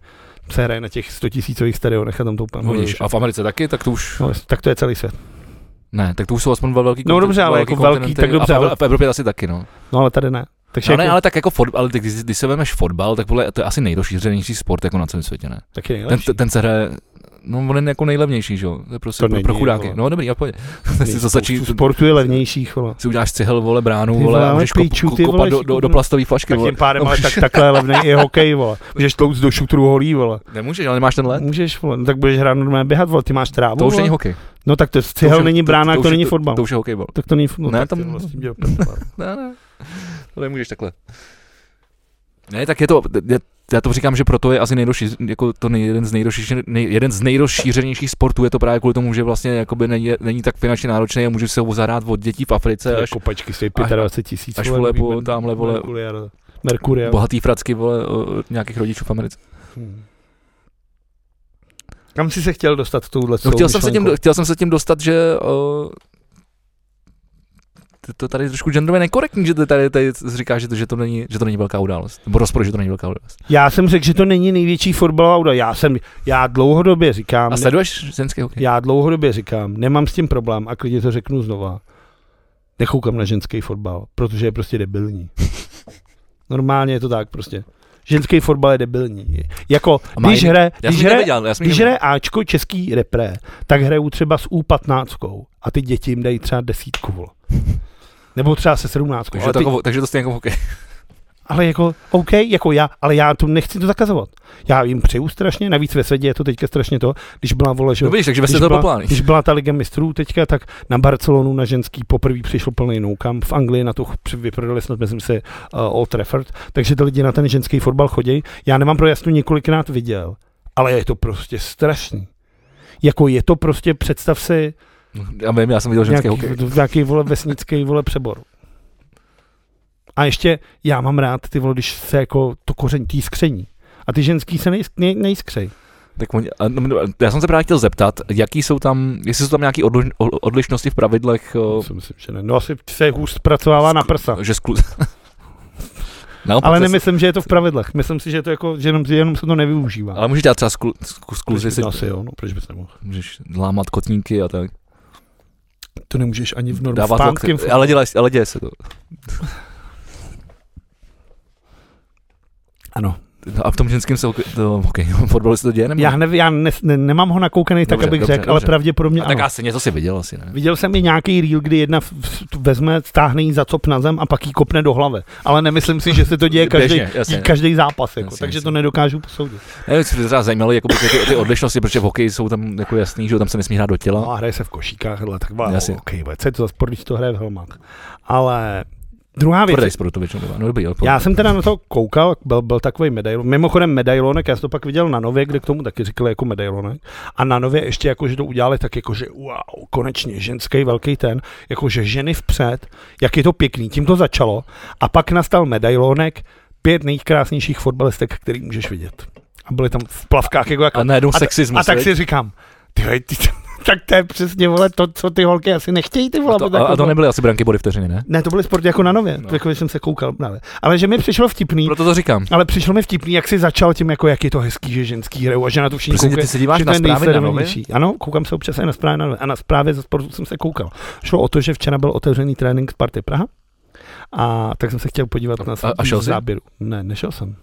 Se hraje na těch 100 tisícových stadionech a tam to úplně no, vidíš, a v Americe taky, tak to už, No, tak to je celý svět. ne, tak to už jsou aspoň dva velký No dobře, ale jako velký, tak dobře, a v, ale- v Evropě asi taky, no. No ale tady ne. Takže No ne, jako, ale tak jako fotbal, ale když, když se vemeš fotbal, tak podle, to je asi nejrozšířenější sport jako na celém světě, ne? taky Ten, nejlepší. ten se hraje, no on je jako nejlevnější, že jo? To je prostě To pro, pro chudáky. vole. No dobrý, já pojď. si to sportu je levnějších, vole. si uděláš cihel, vole, bránu, vole, vole, a můžeš kop, piču, ko- ty vole, kopat do, do, do plastové flašky, Tak vole. tím pádem, No, ale můžeš- tak takhle levný je hokej, vole. Můžeš tlouct do šutru holí, vole. Nemůžeš, ale nemáš ten let. Můžeš, vole. No, tak budeš hrát normálně běhat, vole. Ty máš trávu, To už vole. není hokej. No tak to cihel není brána, to není fotbal. To už je hokejbal. Tak to není fotbal. Ne, tam- vole. Ne, ne. To nemůžeš takhle. Ne, tak je to, je, já to říkám, že proto je asi nejroší, jako to nej, jeden, z nejrozšířen, nej, jeden z nejrozšířenějších sportů je to právě kvůli tomu, že vlastně jakoby není, není tak finančně náročný a může se ho zahrát od dětí v Africe až, Kopačky stojí až- 25 tisíc. až vole po tamhle vole Merkuria. Merkuria. bohatý fracky vole od nějakých rodičů v Americe. Hmm. Kam jsi se chtěl dostat touhle No, chtěl, jsem se tím, chtěl jsem se tím dostat, že uh, to tady je trošku genderově nekorektní, že ty tady, tady říkáš, že to, že, to není, že to není velká událost. Nebo rozpor, že to není velká událost. Já jsem řekl, že to není největší fotbalová událost. Já jsem, já dlouhodobě říkám, A sleduješ ženský hokej? já dlouhodobě říkám, nemám s tím problém a klidně to řeknu znova. Nechoukám na ženský fotbal, protože je prostě debilní. Normálně je to tak prostě. Ženský fotbal je debilní. Jako, má když hraje, když hraje, jsem když hraje Ačko český repre, tak hrajou třeba s U15 a ty děti jim dají třeba desítku. Nebo třeba se 17. Takže, Ale, to ty, jako, takže to stejně jako hokej. ale jako, OK, jako já, ale já to nechci to zakazovat. Já jim přeju strašně, navíc ve světě je to teďka strašně to, když byla vole, že No vidíš, takže ve když, to byla, když byla ta Liga mistrů teďka, tak na Barcelonu na ženský poprvé přišel plný noukam. V Anglii na to vyprodali snad, myslím si, uh, Old Trafford. Takže ty lidi na ten ženský fotbal chodí. Já nemám pro jasnu několikrát viděl, ale je to prostě strašný. Jako je to prostě, představ si, Já vím, já jsem viděl ženský nějaký, hokej. nějaký vole vesnický vole přebor. A ještě já mám rád ty vole, když se jako to koření, tý skření. A ty ženský se nej, nej, nejskřej. Tak oni, no, no, já jsem se právě chtěl zeptat, jaký jsou tam, jestli jsou tam nějaké odli, odlišnosti v pravidlech, To si myslím, že ne. No asi se hůř zpracovává na prsa. že sklu... Naopak Ale nemyslím, že je to v pravidlech. Myslím si, že je to jako, že jenom, jenom se to nevyužívá. Ale můžeš dělat třeba sklu, sklu, skluzy, to asi jo, no, proč bys nemohl? můžeš lámat kotníky a tak. To nemůžeš ani v norm, v Dávat lokty, ale, dělaj, ale děje se to. Ano. A v tom ženském se to, hokej, fotbalu se to děje? Nebo? Já, nev, já ne, ne, nemám ho nakoukaný tak, Dobře, abych dobře, řekl, ale pravděpodobně a tak asi něco si viděl asi, ne? Viděl jsem i nějaký reel, kdy jedna v- vezme, stáhne jí za cop na zem a pak jí kopne do hlavy. Ale nemyslím si, že se to děje každý, Běžně, jasně. každý zápas, jako, Jasně, takže jasně. to nedokážu posoudit. Ne, co mě třeba zajímalo, jako ty, ty, ty, odlišnosti, protože v hokeji jsou tam jako jasný, že tam se nesmí hrát do těla. No a hraje se v košíkách, hele, tak Jasně. okay, co je to za sport, když to hraje v helmách. Ale druhá věc, Tvrdý sport to většinou bývá. No dobrý, Já jsem teda na to koukal, byl, byl takový medailon. Mimochodem medailonek, já jsem to pak viděl na Nově, kde k tomu taky říkali jako medailonek. A na Nově ještě jako, že to udělali tak jako, že wow, konečně ženský velký ten, jako že ženy vpřed, jak je to pěkný, tím to začalo. A pak nastal medailonek pět nejkrásnějších fotbalistek, který můžeš vidět. A byly tam v plavkách jako, jako A najednou a, sexismus. a tak veď? si říkám, ty, vej, ty, tak to je přesně, vole, to, co ty holky asi nechtějí, ty vole. a, to, aby a, a takhle to nebyly asi branky body vteřiny, ne? Ne, to byly sporty jako na nově, No. jako jsem se koukal právě. Ale že mi přišlo vtipný, Proto to říkám. ale přišlo mi vtipný, jak si začal tím, jako jak je to hezký, že ženský hrajou a že na to všichni koukají. ty se díváš že na zprávy na nově? Ano, koukám se občas i na zprávy na nově. A na zprávě ze sportu jsem se koukal. Šlo o to, že včera byl otevřený trénink Sparty Praha. A tak jsem se chtěl podívat na A- a šel záběru. Ne, nešel jsem.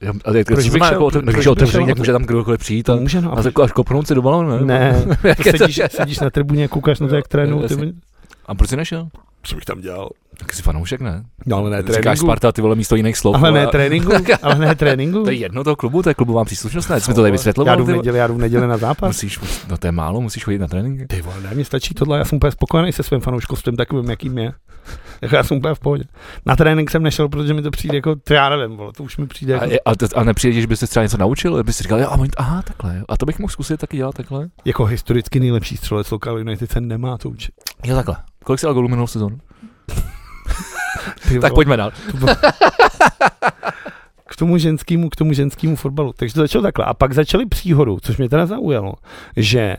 Já- Ale jak, Proč bych šel? jako, Proč když bych otevřený, šel? tak může tam kdokoliv přijít a, může, no. a až kopnout si do balonu, ne? Ne, Jak sedíš, sedíš na tribuně, koukáš na to, jak vole. A proč jsi nešel? Co bych tam dělal? Tak jsi fanoušek, ne? No, ale ne Říkáš tréninku. Sparta, ty vole místo jiných slov. Ale ne tréninku. Ale ne tréninku. To je jedno toho klubu, to je klubová příslušnost, ne? Jsi mi to tady Já vysvětloval. jdu v neděli, já jdu v neděli na zápas. Musíš, no to je málo, musíš chodit na tréninky. Ty vole, ne, mě stačí tohle, já jsem úplně spokojený se svým fanouškovstvím takovým, jakým je. Jako já jsem úplně v pohodě. Na trénink jsem nešel, protože mi to přijde jako, to já nevím, vole, to už mi přijde A, jako, a, to- a nepřijde, že bys se třeba něco naučil? Bys si říkal, jo, a aha, takhle, a to bych mohl zkusit taky dělat takhle. jako historicky nejlepší střelec Local United se nemá to učit. Jo, takhle. Kolik jsi dal gólů minulou sezónu? Tak pojďme dál. K tomu ženskému, k tomu ženskému fotbalu. Takže to začalo takhle. A pak začaly příhodu, což mě teda zaujalo, že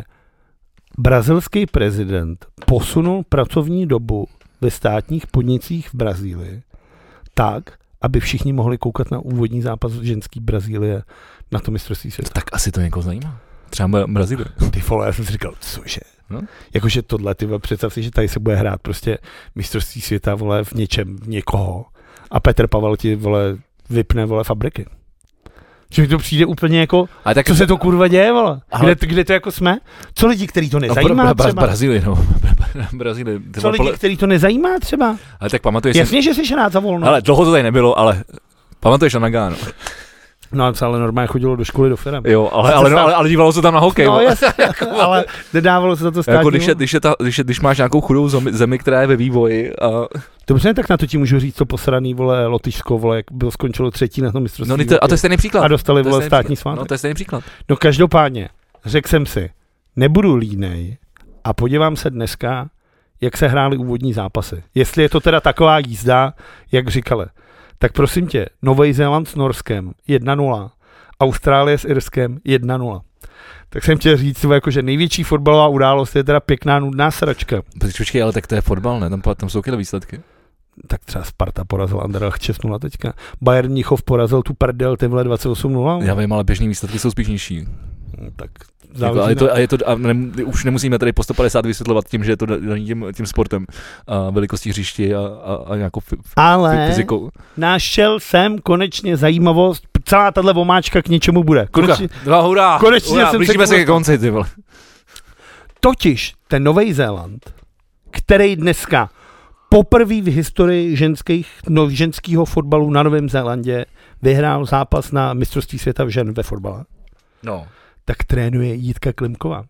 brazilský prezident posunul pracovní dobu ve státních podnicích v Brazílii tak, aby všichni mohli koukat na úvodní zápas ženský Brazílie na to mistrovství světa. Tak asi to někoho zajímá. Třeba Bra- Brazílie. Ty vole, já jsem si říkal, cože? No. Jakože tohle, ty vole, představ si, že tady se bude hrát prostě mistrovství světa, vole, v něčem, v někoho. A Petr Pavel ti, vole, vypne, vole, fabriky. Že mi to přijde úplně jako, Ale tak co se to kurva děje, vole? Ale- Kde, kde to jako jsme? Co lidi, který to no, nezajímá bra, bra, třeba? Brazílie, no. Brazílie. ty Co lidi, podle- který to nezajímá třeba? Ale tak pamatuješ si, Jasně, že jsi rád za volno. ale dlouho to tady nebylo, ale pamatuješ na Nagano. No, ale normálně chodilo do školy do firm. Jo, ale, ale, no, ale, ale dívalo se tam na hokej. No, vole. jasně, ale nedávalo se za to státní. jako když, je, když, je ta, když, je, když máš nějakou chudou zemi, zemi, která je ve vývoji a Dobře, tak na to ti můžu říct, co posraný, vole, Lotyšsko, vole, jak bylo skončilo třetí na tom mistrovství. No, to, a to je stejný příklad. a dostali, To vole, státní příklad. svátek. No, to je stejný příklad. No každopádně, řekl jsem si, nebudu línej a podívám se dneska, jak se hrály úvodní zápasy. Jestli je to teda taková jízda, jak říkali. Tak prosím tě, Nový Zéland s Norskem 1-0, Austrálie s Irskem 1-0. Tak jsem chtěl říct, jako, že největší fotbalová událost je teda pěkná nudná sračka. Počkej, ale tak to je fotbal, ne? Tam, tam jsou tyhle výsledky. Tak třeba Sparta porazil Anderlecht 6-0 teďka. Bayern Mnichov porazil tu prdel, ty vole 28-0. Já vím, ale běžný výsledky jsou spíš nižší. No, Tak Jako, ale to, a je to, a ne, už nemusíme tady po 150 vysvětlovat tím, že je to daný tím, tím sportem a velikostí hřišti a, a, a nějakou f, Ale fyzikou. našel jsem konečně zajímavost, celá tahle vomáčka k něčemu bude. Konečně, Hurá, hurá, konečně hurá, jsem se blížíme k se ke konci, ty vole. totiž ten Nový Zéland, který dneska poprvé v historii ženských, no, ženského fotbalu na Novém Zélandě vyhrál zápas na mistrovství světa v žen ve fotbale. No. Tak trénuje Jitka Klimková.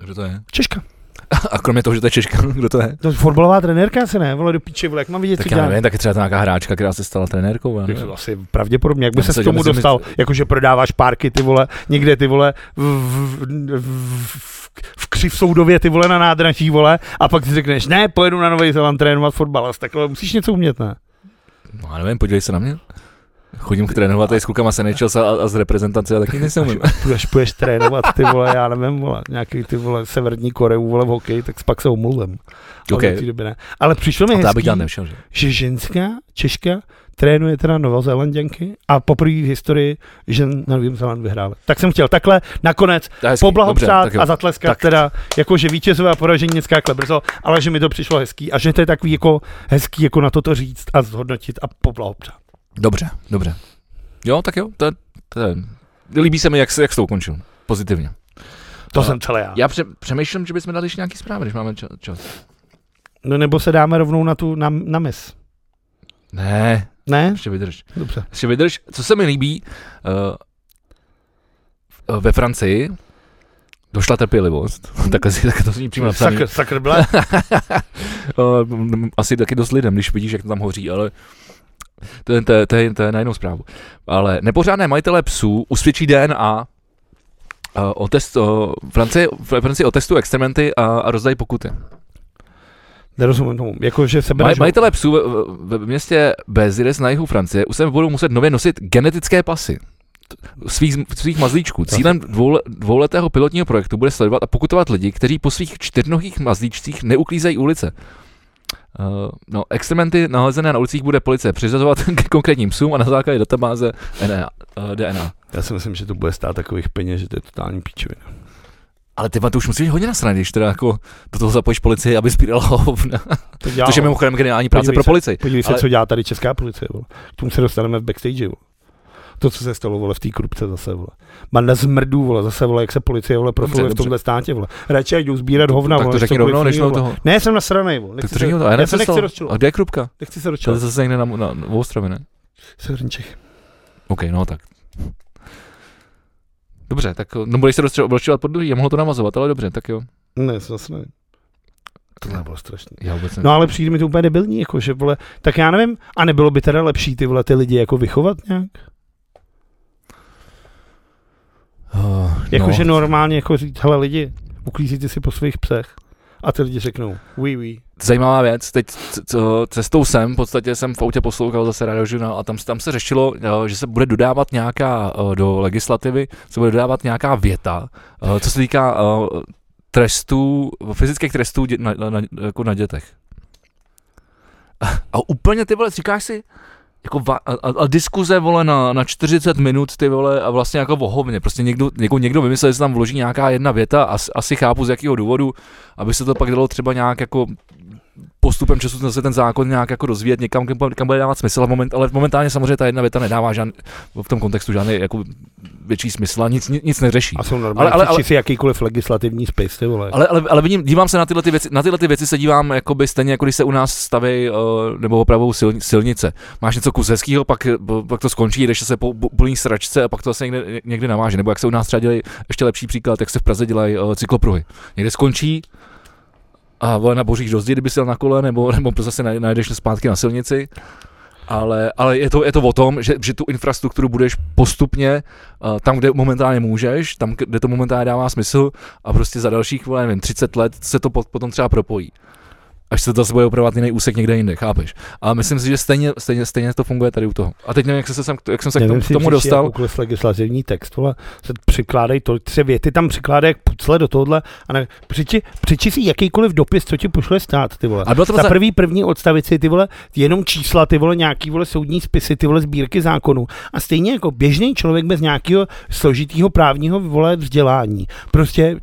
Kdo to je? Češka. A kromě toho, že to je Češka, kdo to je? To je fotbalová trenérka se ne, vole do píče, vole, jak mám vidět, Tak co já dělá? nevím, tak je třeba to nějaká hráčka, která se stala trenérkou. Tak to asi pravděpodobně, jak by se myslím, k tomu myslím, dostal, že- jakože prodáváš párky, ty vole, někde ty vole, v, v, v, v, v křiv soudově, ty vole, na nádraží, vole, a pak si řekneš, ne, pojedu na Nový Zéland trénovat fotbal, takhle musíš něco umět, ne? No, já nevím, podívej se na mě. Chodím trénovat tady s klukama z NHL a, a z reprezentace a taky nejsem umím. Půjdeš, půjdeš trénovat, ty vole, já nevím, vole, nějaký ty vole, severní Koreu, vole, v hokeji, tak pak se omluvím. OK. Ale, době ne. Ale přišlo mi bych hezký, dělat nevšel, že? že ženská Češka trénuje teda Novozélanděnky a poprvé v historii žen na Novém Zélandu vyhráli. Tak jsem chtěl takhle nakonec hezký. poblahopřát Dobře, a zatleskat Tak. teda, jako že vítězové a poražení neskákle brzo, ale že mi to přišlo hezký a že to je takový jako hezký jako na toto říct a zhodnotit a poblahopřát. Dobře, dobře. Jo, tak jo, to, je- to je, líbí se mi, jak, se- jak jsi to ukončil. Pozitivně. To A- jsem celé já. Já pře- přemýšlím, že bychom dali ještě nějaký zprávy, když máme čas. čas. No nebo se dáme rovnou na tu, na, na mis. Ne, Ne? ještě vydrž. Dobře. Ještě vydrž. Co se mi líbí, uh, ve Francii došla trpělivost. takhle, si, takhle to zní přímo napsaný. Sakr, sakr. Uh, asi taky dost lidem, když vidíš, jak to tam hoří, ale to, je- to, je- to, je, to je na jinou zprávu. Ale nepořádné majitelé psů usvědčí DNA uh, o test, uh, Francie, v Francii otestují experimenty a, a rozdají pokuty. Nerozumím tomu. Jako, že se Maj, bereš... majitelé psů ve, ve městě Bézires na jihu Francie už se budou muset nově nosit genetické pasy svých, svých mazlíčků. Cílem dvoule, dvouletého pilotního projektu bude sledovat a pokutovat lidi, kteří po svých čtyřnohých mazlíčcích neuklízejí ulice. Uh, no, experimenty nalezené na ulicích bude policie přiřazovat k konkrétním psům a na základě databáze DNA, DNA. Já si myslím, že to bude stát takových peněz, že to je totální píčovina. Ale ty to už musíš hodně nasrat, když teda jako do toho zapojíš policii, aby sbírala hovna. To Což je mimochodem geniální práce Podívej pro policii. Podívej se, ale- co dělá tady česká policie. Vole. K tomu se dostaneme v backstage. Vole. To, co se stalo vole, v té korupce zase. Vole. Banda zmrdů, vole, zase, vole, jak se policie vole, profiluje v dobře. tomhle státě. Vole. Radši jdou sbírat hovna. tak vole, to než řekni rovnou, než vole. toho. Ne, jsem nasranej. Vole. Tak to řekni to, já ne, se nechci rozčilovat. A kde je Krupka? Nechci se To rozčilovat. zase někde na, na, na Ostrově, ne? Severní Čechy. OK, no tak. Dobře, tak no budeš se rozčil- rozčilovat pod druhý, já mohlo to namazovat, ale dobře, tak jo. Ne, zase ne. To nebylo. Já vůbec ne. No ale přijde mi to úplně debilní, jako, že vole, tak já nevím, a nebylo by teda lepší ty vole ty lidi jako vychovat nějak? Uh, Jakože no. normálně jako říct, hele lidi, uklízíte si po svých psech. A ty lidi řeknou, oui, oui. Zajímavá věc, teď cestou sem, v podstatě jsem v autě poslouchal zase radiožurnál a tam, tam se řešilo, eh, že se bude dodávat nějaká, eh, do legislativy, se bude dodávat nějaká věta, eh, co se týká trestů, fyzických trestů na, na, jako na dětech. A, a úplně ty vole, říkáš si, jako va, a, a, a, diskuze, vole, na, na 40 minut, ty vole, a vlastně jako vohovně, prostě někdo, jako někdo vymyslel, že se tam vloží nějaká jedna věta, as, asi chápu z jakého důvodu, aby se to pak dalo třeba nějak jako postupem času zase ten zákon nějak jako rozvíjet někam, kam, kam bude dávat smysl, ale, moment, ale momentálně samozřejmě ta jedna věta nedává žádný, v tom kontextu žádný jako větší smysl a nic, nic, nic neřeší. A jsou normálně, Ale- ale- si jakýkoliv legislativní spis, ty vole. Ale, ale, ale vidím, dívám se na tyhle, ty věci, na tyhle ty věci se dívám jakoby stejně, jako když se u nás staví uh, nebo opravou sil, silnice. Máš něco kus hezkýho, pak, pak to skončí, jdeš se po plný sračce a pak to zase někde, někde naváže. Nebo jak se u nás třeba dělají, ještě lepší příklad, jak se v Praze dělají uh, cyklopruhy. Někde skončí a vole, naboříš do zdi, kdyby jel na kole, nebo, nebo zase naj- najdeš zpátky na silnici. Ale, ale je, to, je to o tom, že, že tu infrastrukturu budeš postupně uh, tam, kde momentálně můžeš, tam, kde to momentálně dává smysl a prostě za dalších, vole, nevím, 30 let se to pot, potom třeba propojí. Až se to zase bude opravovat jiný úsek někde jinde, chápeš? A myslím si, že stejně, stejně, stejně to funguje tady u toho. A teď nevím, jak, se sem, jak jsem se k tomu, k tomu dostal. Jakoukoliv legislativní text, vole, se přikládají to, tři věty tam přikládají jak pucle do tohohle a ne, přiči, přiči si jakýkoliv dopis, co ti pošle stát, ty vole. A bylo to Ta za... první první odstavici, ty vole, jenom čísla, ty vole, nějaký vole soudní spisy, ty vole sbírky zákonů. A stejně jako běžný člověk bez nějakého složitého právního vole vzdělání. Prostě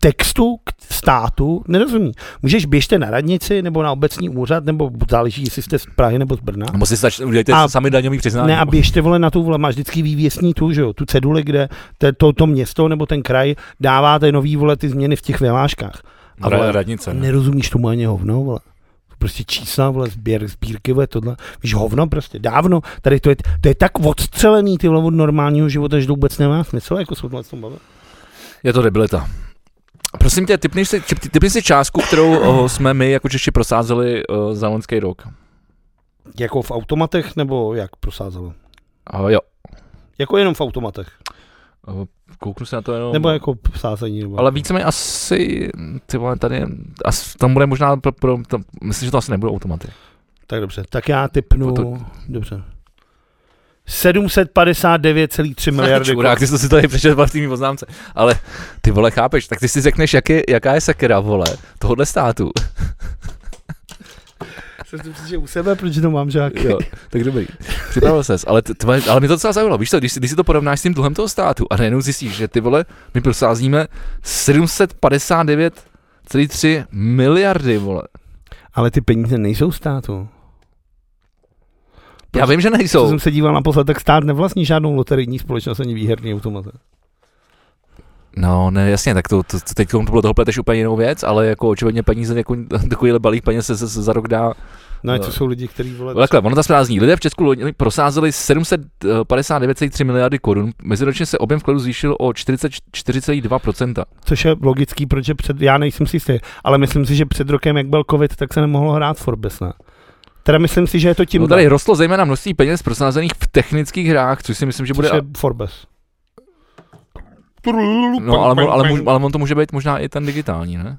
textu k státu nerozumí. Můžeš běžte na radnici nebo na obecní úřad, nebo záleží, jestli jste z Prahy nebo z Brna. Nebo si stač, udělejte A- sami daňový přiznání. Ne, a běžte vole na tu vole, máš vždycky vývěsní tu, že jo, tu ceduli, kde te, to, to město nebo ten kraj dává ty nový vole ty změny v těch vyhláškách. A vole, radnice. Ne? nerozumíš tomu ani hovno, vole. prostě čísla, vole, sběr, sbírky, vole, tohle, víš, hovno prostě, dávno, tady to je, to je tak odstřelený, ty vole, od normálního života, že to vůbec nemá smysl, jako se o tom bavit. Je to debilita. Prosím tě, typni si, typ- typni si částku, kterou uh, jsme my jako Češi prosázeli uh, za loňský rok. Jako v automatech, nebo jak prosázelo? Uh, jo. Jako jenom v automatech, Uh, kouknu se na to jenom. nebo jako v sázení, nebo... Ale víceméně asi, ty vole, tady, asi, tam bude možná pro, pro tam, myslím, že to asi nebudou automaty. Tak dobře, tak já typnu, To- dobře. 759,3 miliardy Čurák, ty jsi to si tady přečetl v té poznámce. Ale ty vole, chápeš, tak ty si řekneš, jak je, jaká je sekera, vole, tohohle státu. Jsem si u sebe, proč to mám žák? Jo, tak dobrý. Připravil ses, ale, tvoje, ale mě to docela zaujalo. Víš co, když, si- když si to porovnáš s tím dluhem toho státu a najednou zjistíš, že ty vole, my prosázíme 759,3 miliardy, vole. Ale ty peníze nejsou státu. Já vím, že Co nejsou. jsem se díval naposled, tak stát nevlastní žádnou loterijní společnost ani výherní automat. No, ne, jasně, tak to, to, to teď to bylo toho pleteš úplně jinou věc, ale jako očividně peníze, jako takovýhle balík peněz se, se, se za rok dá. No, No. to jsou lidi, kteří vole... Takhle, ono to sprázní. Lidé v Česku loni prosázeli 759,3 miliardy korun, meziročně se objem vkladu zvýšil o 44,2%. Což je logický, protože před, já nejsem si jistý, ale myslím si, že před rokem, jak byl covid, tak se nemohlo hrát Forbes, ne? Teda myslím si, že je to tím, No tady rostlo zejména množství peněz prosázených v technických hrách, což si myslím, že bude... což je Forbes. No, ale, mo- ale, mu- ale on to může být možná i ten digitální, ne?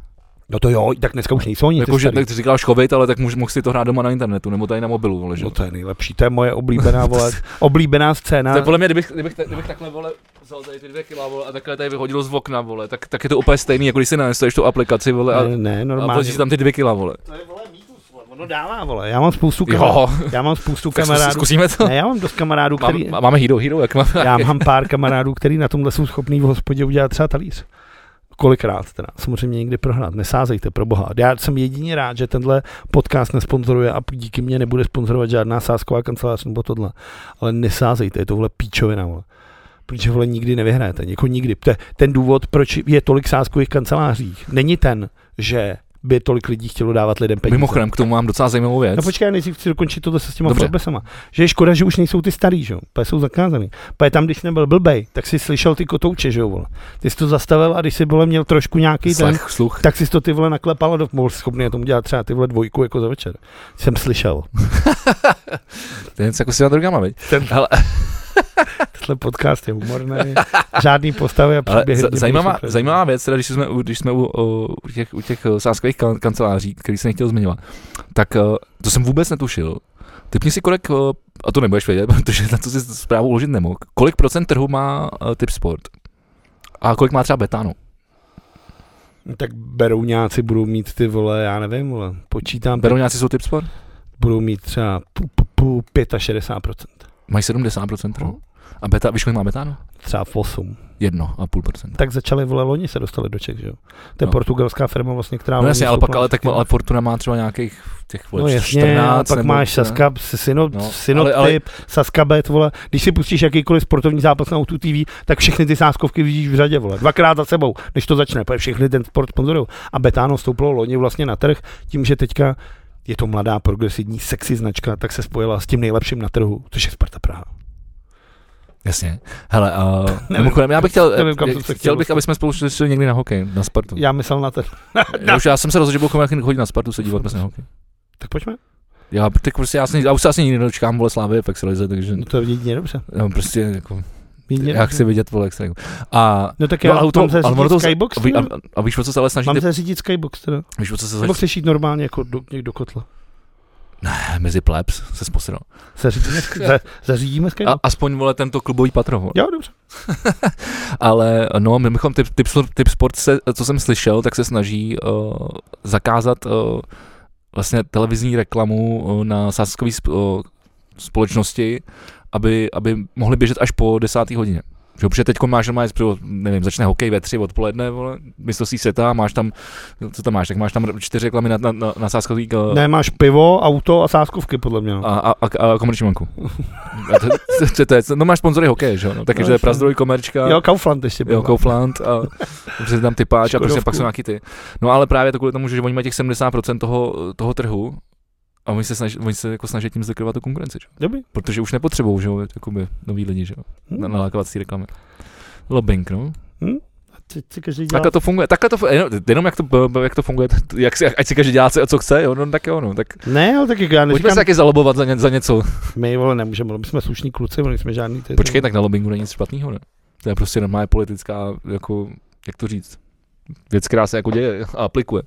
No to jo, tak dneska už nejsou ani Jako, ty že, starý. tak ty říkáš covid, ale tak můž, mohl si to hrát doma na internetu, nebo tady na mobilu, vole, že? No to je nejlepší, to je moje oblíbená, vole, oblíbená scéna. To je podle mě, kdybych, kdybych, kdybych takhle, vole, vzal tady ty dvě kila, vole, a takhle tady vyhodil z okna, vole, tak, tak je to úplně stejný, jako když si nainstaluješ tu aplikaci, vole, a, ne, ne, a normálně. si tam ty dvě kila, vole. To je, vole, vole, ono dává, vole. Já mám spoustu kamarádů. Já mám spoustu kamarádů. zkusíme to. Ne, já mám dost kamarádů, který... Mám, máme hero, hero, jak máme. Já mám pár kamarádů, který na tomhle jsou schopní v hospodě udělat třeba talíř. Kolikrát teda, samozřejmě někdy prohrát. Nesázejte, pro boha. Já jsem jedině rád, že tenhle podcast nesponzoruje a díky mně nebude sponzorovat žádná sázková kancelář nebo tohle. Ale nesázejte, je tohle píčovina. Vole. Protože vole nikdy nevyhrajete, jako nikdy. To ten důvod, proč je tolik sázkových kanceláří, není ten, že by tolik lidí chtělo dávat lidem peníze. Mimochodem, k tomu mám docela zajímavou věc. No počkej, nejdřív chci dokončit tohle se s těma Dobře. Forbesama. Že je škoda, že už nejsou ty starý, že jo? Jsou zakázaný. Protože tam, když nebyl blbej, tak si slyšel ty kotouče, že jo. Ty jsi to zastavil a když si vole měl trošku nějaký ten, sluch. tak si to ty vole naklepal a do- mohl schopný na tom dělat třeba ty vole dvojku jako za večer. Jsem slyšel. To je něco jako s těma drogama? Ten, Ale, tenhle podcast je humorný. Žádný postavy a ale příběhy. nejsou zajímavá, zajímavá věc, teda, když jsme, u, když jsme u, u, u těch, u těch sáskových kan, kanceláří, který jsem nechtěl zmiňovat, tak to jsem vůbec netušil. Typni si kolik, a to nebudeš vědět, protože na to si zprávu uložit nemohl, kolik procent trhu má uh, typ sport? A kolik má třeba betano? Tak berouňáci budou mít ty vole, já nevím, vole, počítám, Berou nějaký jsou typ sport? budou mít třeba pu, pu, pu, 65%. Mají 70% trhu. A beta, víš, kolik má betano? Třeba v 8. Jedno a půl procenta. tak začali vole loni se dostali do Čech, že jo. To je No. portugalská firma vlastně, která... No jasně, ale pak, ale, tak, ale Fortuna má třeba nějakých těch vole, No jasně, 14 a pak nebo máš ne? Saska, syno, No, no, synotyp, ale- ale- Saska Bet, vole. Když si pustíš jakýkoliv sportovní zápas na Outu TV, tak všechny ty sáskovky vidíš v řadě, vole. Dvakrát za sebou, než to začne, protože všechny ten sport sponzorují. A Betano stouplo loni vlastně na trh tím, že teďka je to mladá progresivní sexy značka, tak se spojila s tím nejlepším na trhu, což je Sparta Praha. Jasně. Hele, uh, Nevím. mimochodem, já bych chtěl, Nevím, kam jsem se chtěl, chtěl bych, aby jsme spolu šli někdy na hokej, na Spartu. Já, myslel na ten. já, už, já jsem se rozhodl, že budu chodit na Spartu se dívat na hokej. Tak pojďme. Já, tak prostě, já, se, já už se asi nikdy nedočkám, vole, Slávy v Extralize, takže No to je jedině dobře. já prostě jako, Jedině já chci vidět, vole, Extraligu. A, No tak no, já ale mám to, se ale to, Skybox, a, a, a, víš, o co se ale snažíte, Mám se řídit Skybox teda. víš, o co se Nebo snažíte, chceš jít normálně jako do, někdo do kotla? ne, mezi plebs se sposral. Zařídíme, za, zařídíme A, aspoň, vole, tento klubový patro, vole. Jo, dobře. Ale no, mimochodem typ, typ, typ sport, se, co jsem slyšel, tak se snaží uh, zakázat uh, vlastně televizní reklamu uh, na sázkové sp, uh, společnosti, aby, aby mohly běžet až po desáté hodině. Že, protože teď máš normálně, nevím, začne hokej ve tři odpoledne, vole, mistrovství světa, máš tam, co tam máš, tak máš tam čtyři reklamy na, na, na, na sázkový uh, Ne, máš pivo, auto a sáskovky, podle mě. No. a, a, a, a komerční banku. A to, to, to, to, no máš sponzory hokeje, že jo, no, takže No, to je jasně. Prazdroj, Komerčka. Jo, Kaufland ještě byl. Jo, Kaufland a protože tam typáč a prostě pak jsou nějaký ty. No ale právě to kvůli tomu, že oni mají těch 70% toho, toho trhu, A oni se snaží, oni se jako snaží tím zakryvat tu konkurenci, že? Dobrý. protože už nepotřebují, že jo, jakoby nový lidi, že jo, Hm. na nalákávací reklamy. Lobbying, no. Si každý dělá Takhle to funguje, takhle to, jenom, jenom jak to, jak to funguje, jak si, ať si každý dělá, co co chce, jo, no tak jo, no, tak Ne, ale tak jak já pojďme neříkám, se taky zalobovat za, ně, za něco. my vole nemůžeme, my jsme slušní kluci, my jsme žádný ty. Počkej, tak na lobbingu není nic špatného, ne? To je prostě normálně politická, jako, jak to říct, věc, která se jako děje a aplikuje.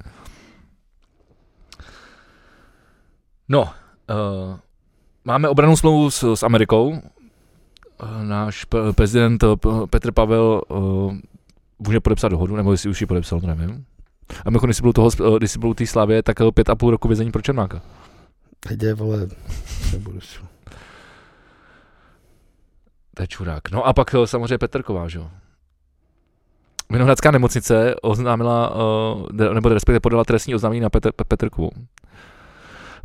No, uh, máme obranou smlouvu s, s Amerikou. Uh, náš prezident P- Petr Pavel uh, může podepsat dohodu, nebo jestli už ji podepsal, to nevím. A mimochodem, když jsi byl toho, když jsi byl u té Slavě, tak pět a půl roku vězení pro Čermáka. Teď je, vole, nebudu si. To je čurák. No a pak eh, samozřejmě Petrková, že jo. Vinohradská nemocnice oznámila, nebo respektive podala trestní oznámení na Petr, Pe- Petrkovou.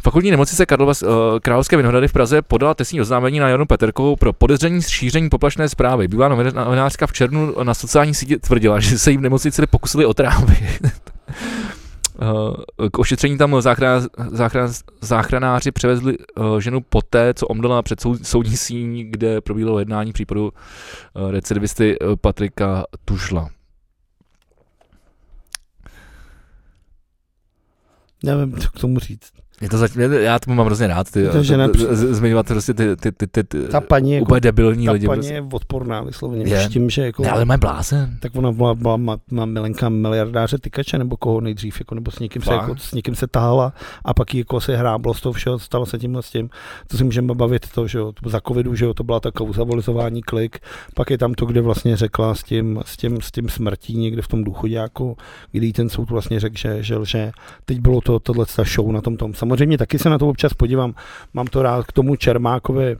Fakultní nemocnice Karlova uh, Královské Vinohrady v Praze podala trestní oznámení na Janu Petrkovou pro podezření z šíření poplašné zprávy. Novin- novinářka v červnu na sociální síti tvrdila, že se jí v nemocnici pokusili o trávy. Eh, K ošetření tam záchran, záchran, záchranáři převezli uh, ženu poté, co omdlela před soud, soudní síň, kde probíhalo jednání případu recidivisty Patrika Tušla. Nevím, co k tomu říct. Je to zatím, já tomu mám hrozně rád, ty, to z- zmiňovat prostě ty, ty, ty, ty, ty Ta paní, jako, úplně debilní ta lidi. paní Prostě. je odporná vysloveně. Je. S tím, že jako, Ne, ale má blázen. tak ona byla, byla má, má milenka miliardáře tykače, nebo koho nejdřív, jako, nebo s někým, se, Fakt? jako, s někým se tahala a pak jí jako se hráblo z toho všeho, stalo se tímhle s tím. To si můžeme bavit to, že jo, to za covidu, že jo, to byla ta kauza volizování klik, pak je tam to, kde vlastně řekla s tím, s tím, s tím smrtí někde v tom důchodáku, kdy ten soud vlastně řekl, že, že lže. Teď bylo to, tohle ta show na tom tom. Samozřejmě taky se na to občas podívám, mám to rád k tomu Čermákovi,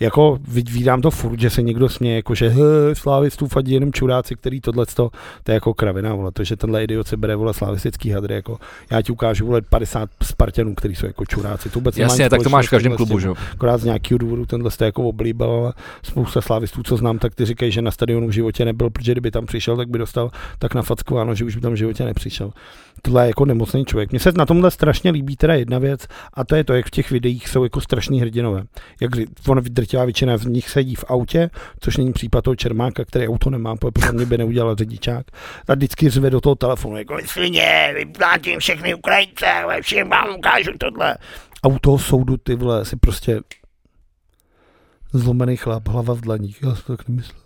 jako vid- vídám to furt, že se někdo směje, jako že he, slávistů fadí jenom čuráci, který tohle to je jako kravina, vole, to, že tenhle idiot se bere, vole, slavistický hadry, jako já ti ukážu, vole, 50 Spartanů, který jsou jako čuráci, to vůbec Jasně, tak to máš v každém klubu, že jo. Akorát z nějakého důvodu tenhle jste jako oblíbil, ale spousta slávistů, co znám, tak ty říkají, že na stadionu v životě nebyl, protože kdyby tam přišel, tak by dostal tak nafackováno, že už by tam v životě nepřišel. Tohle jako nemocný člověk. Mně se na tomhle strašně líbí teda jedna věc, a to je to, jak v těch videích jsou jako strašní hrdinové. Jak on drtivá většina z nich sedí v autě, což není případ toho Čermáka, který auto nemá, protože mě by neudělal řidičák. A vždycky řve do toho telefonu, jako svině, vyplátím všechny Ukrajince, všem vám ukážu tohle. A u toho soudu ty vole si prostě zlomený chlap, hlava v dlaních, já si to tak nemyslel.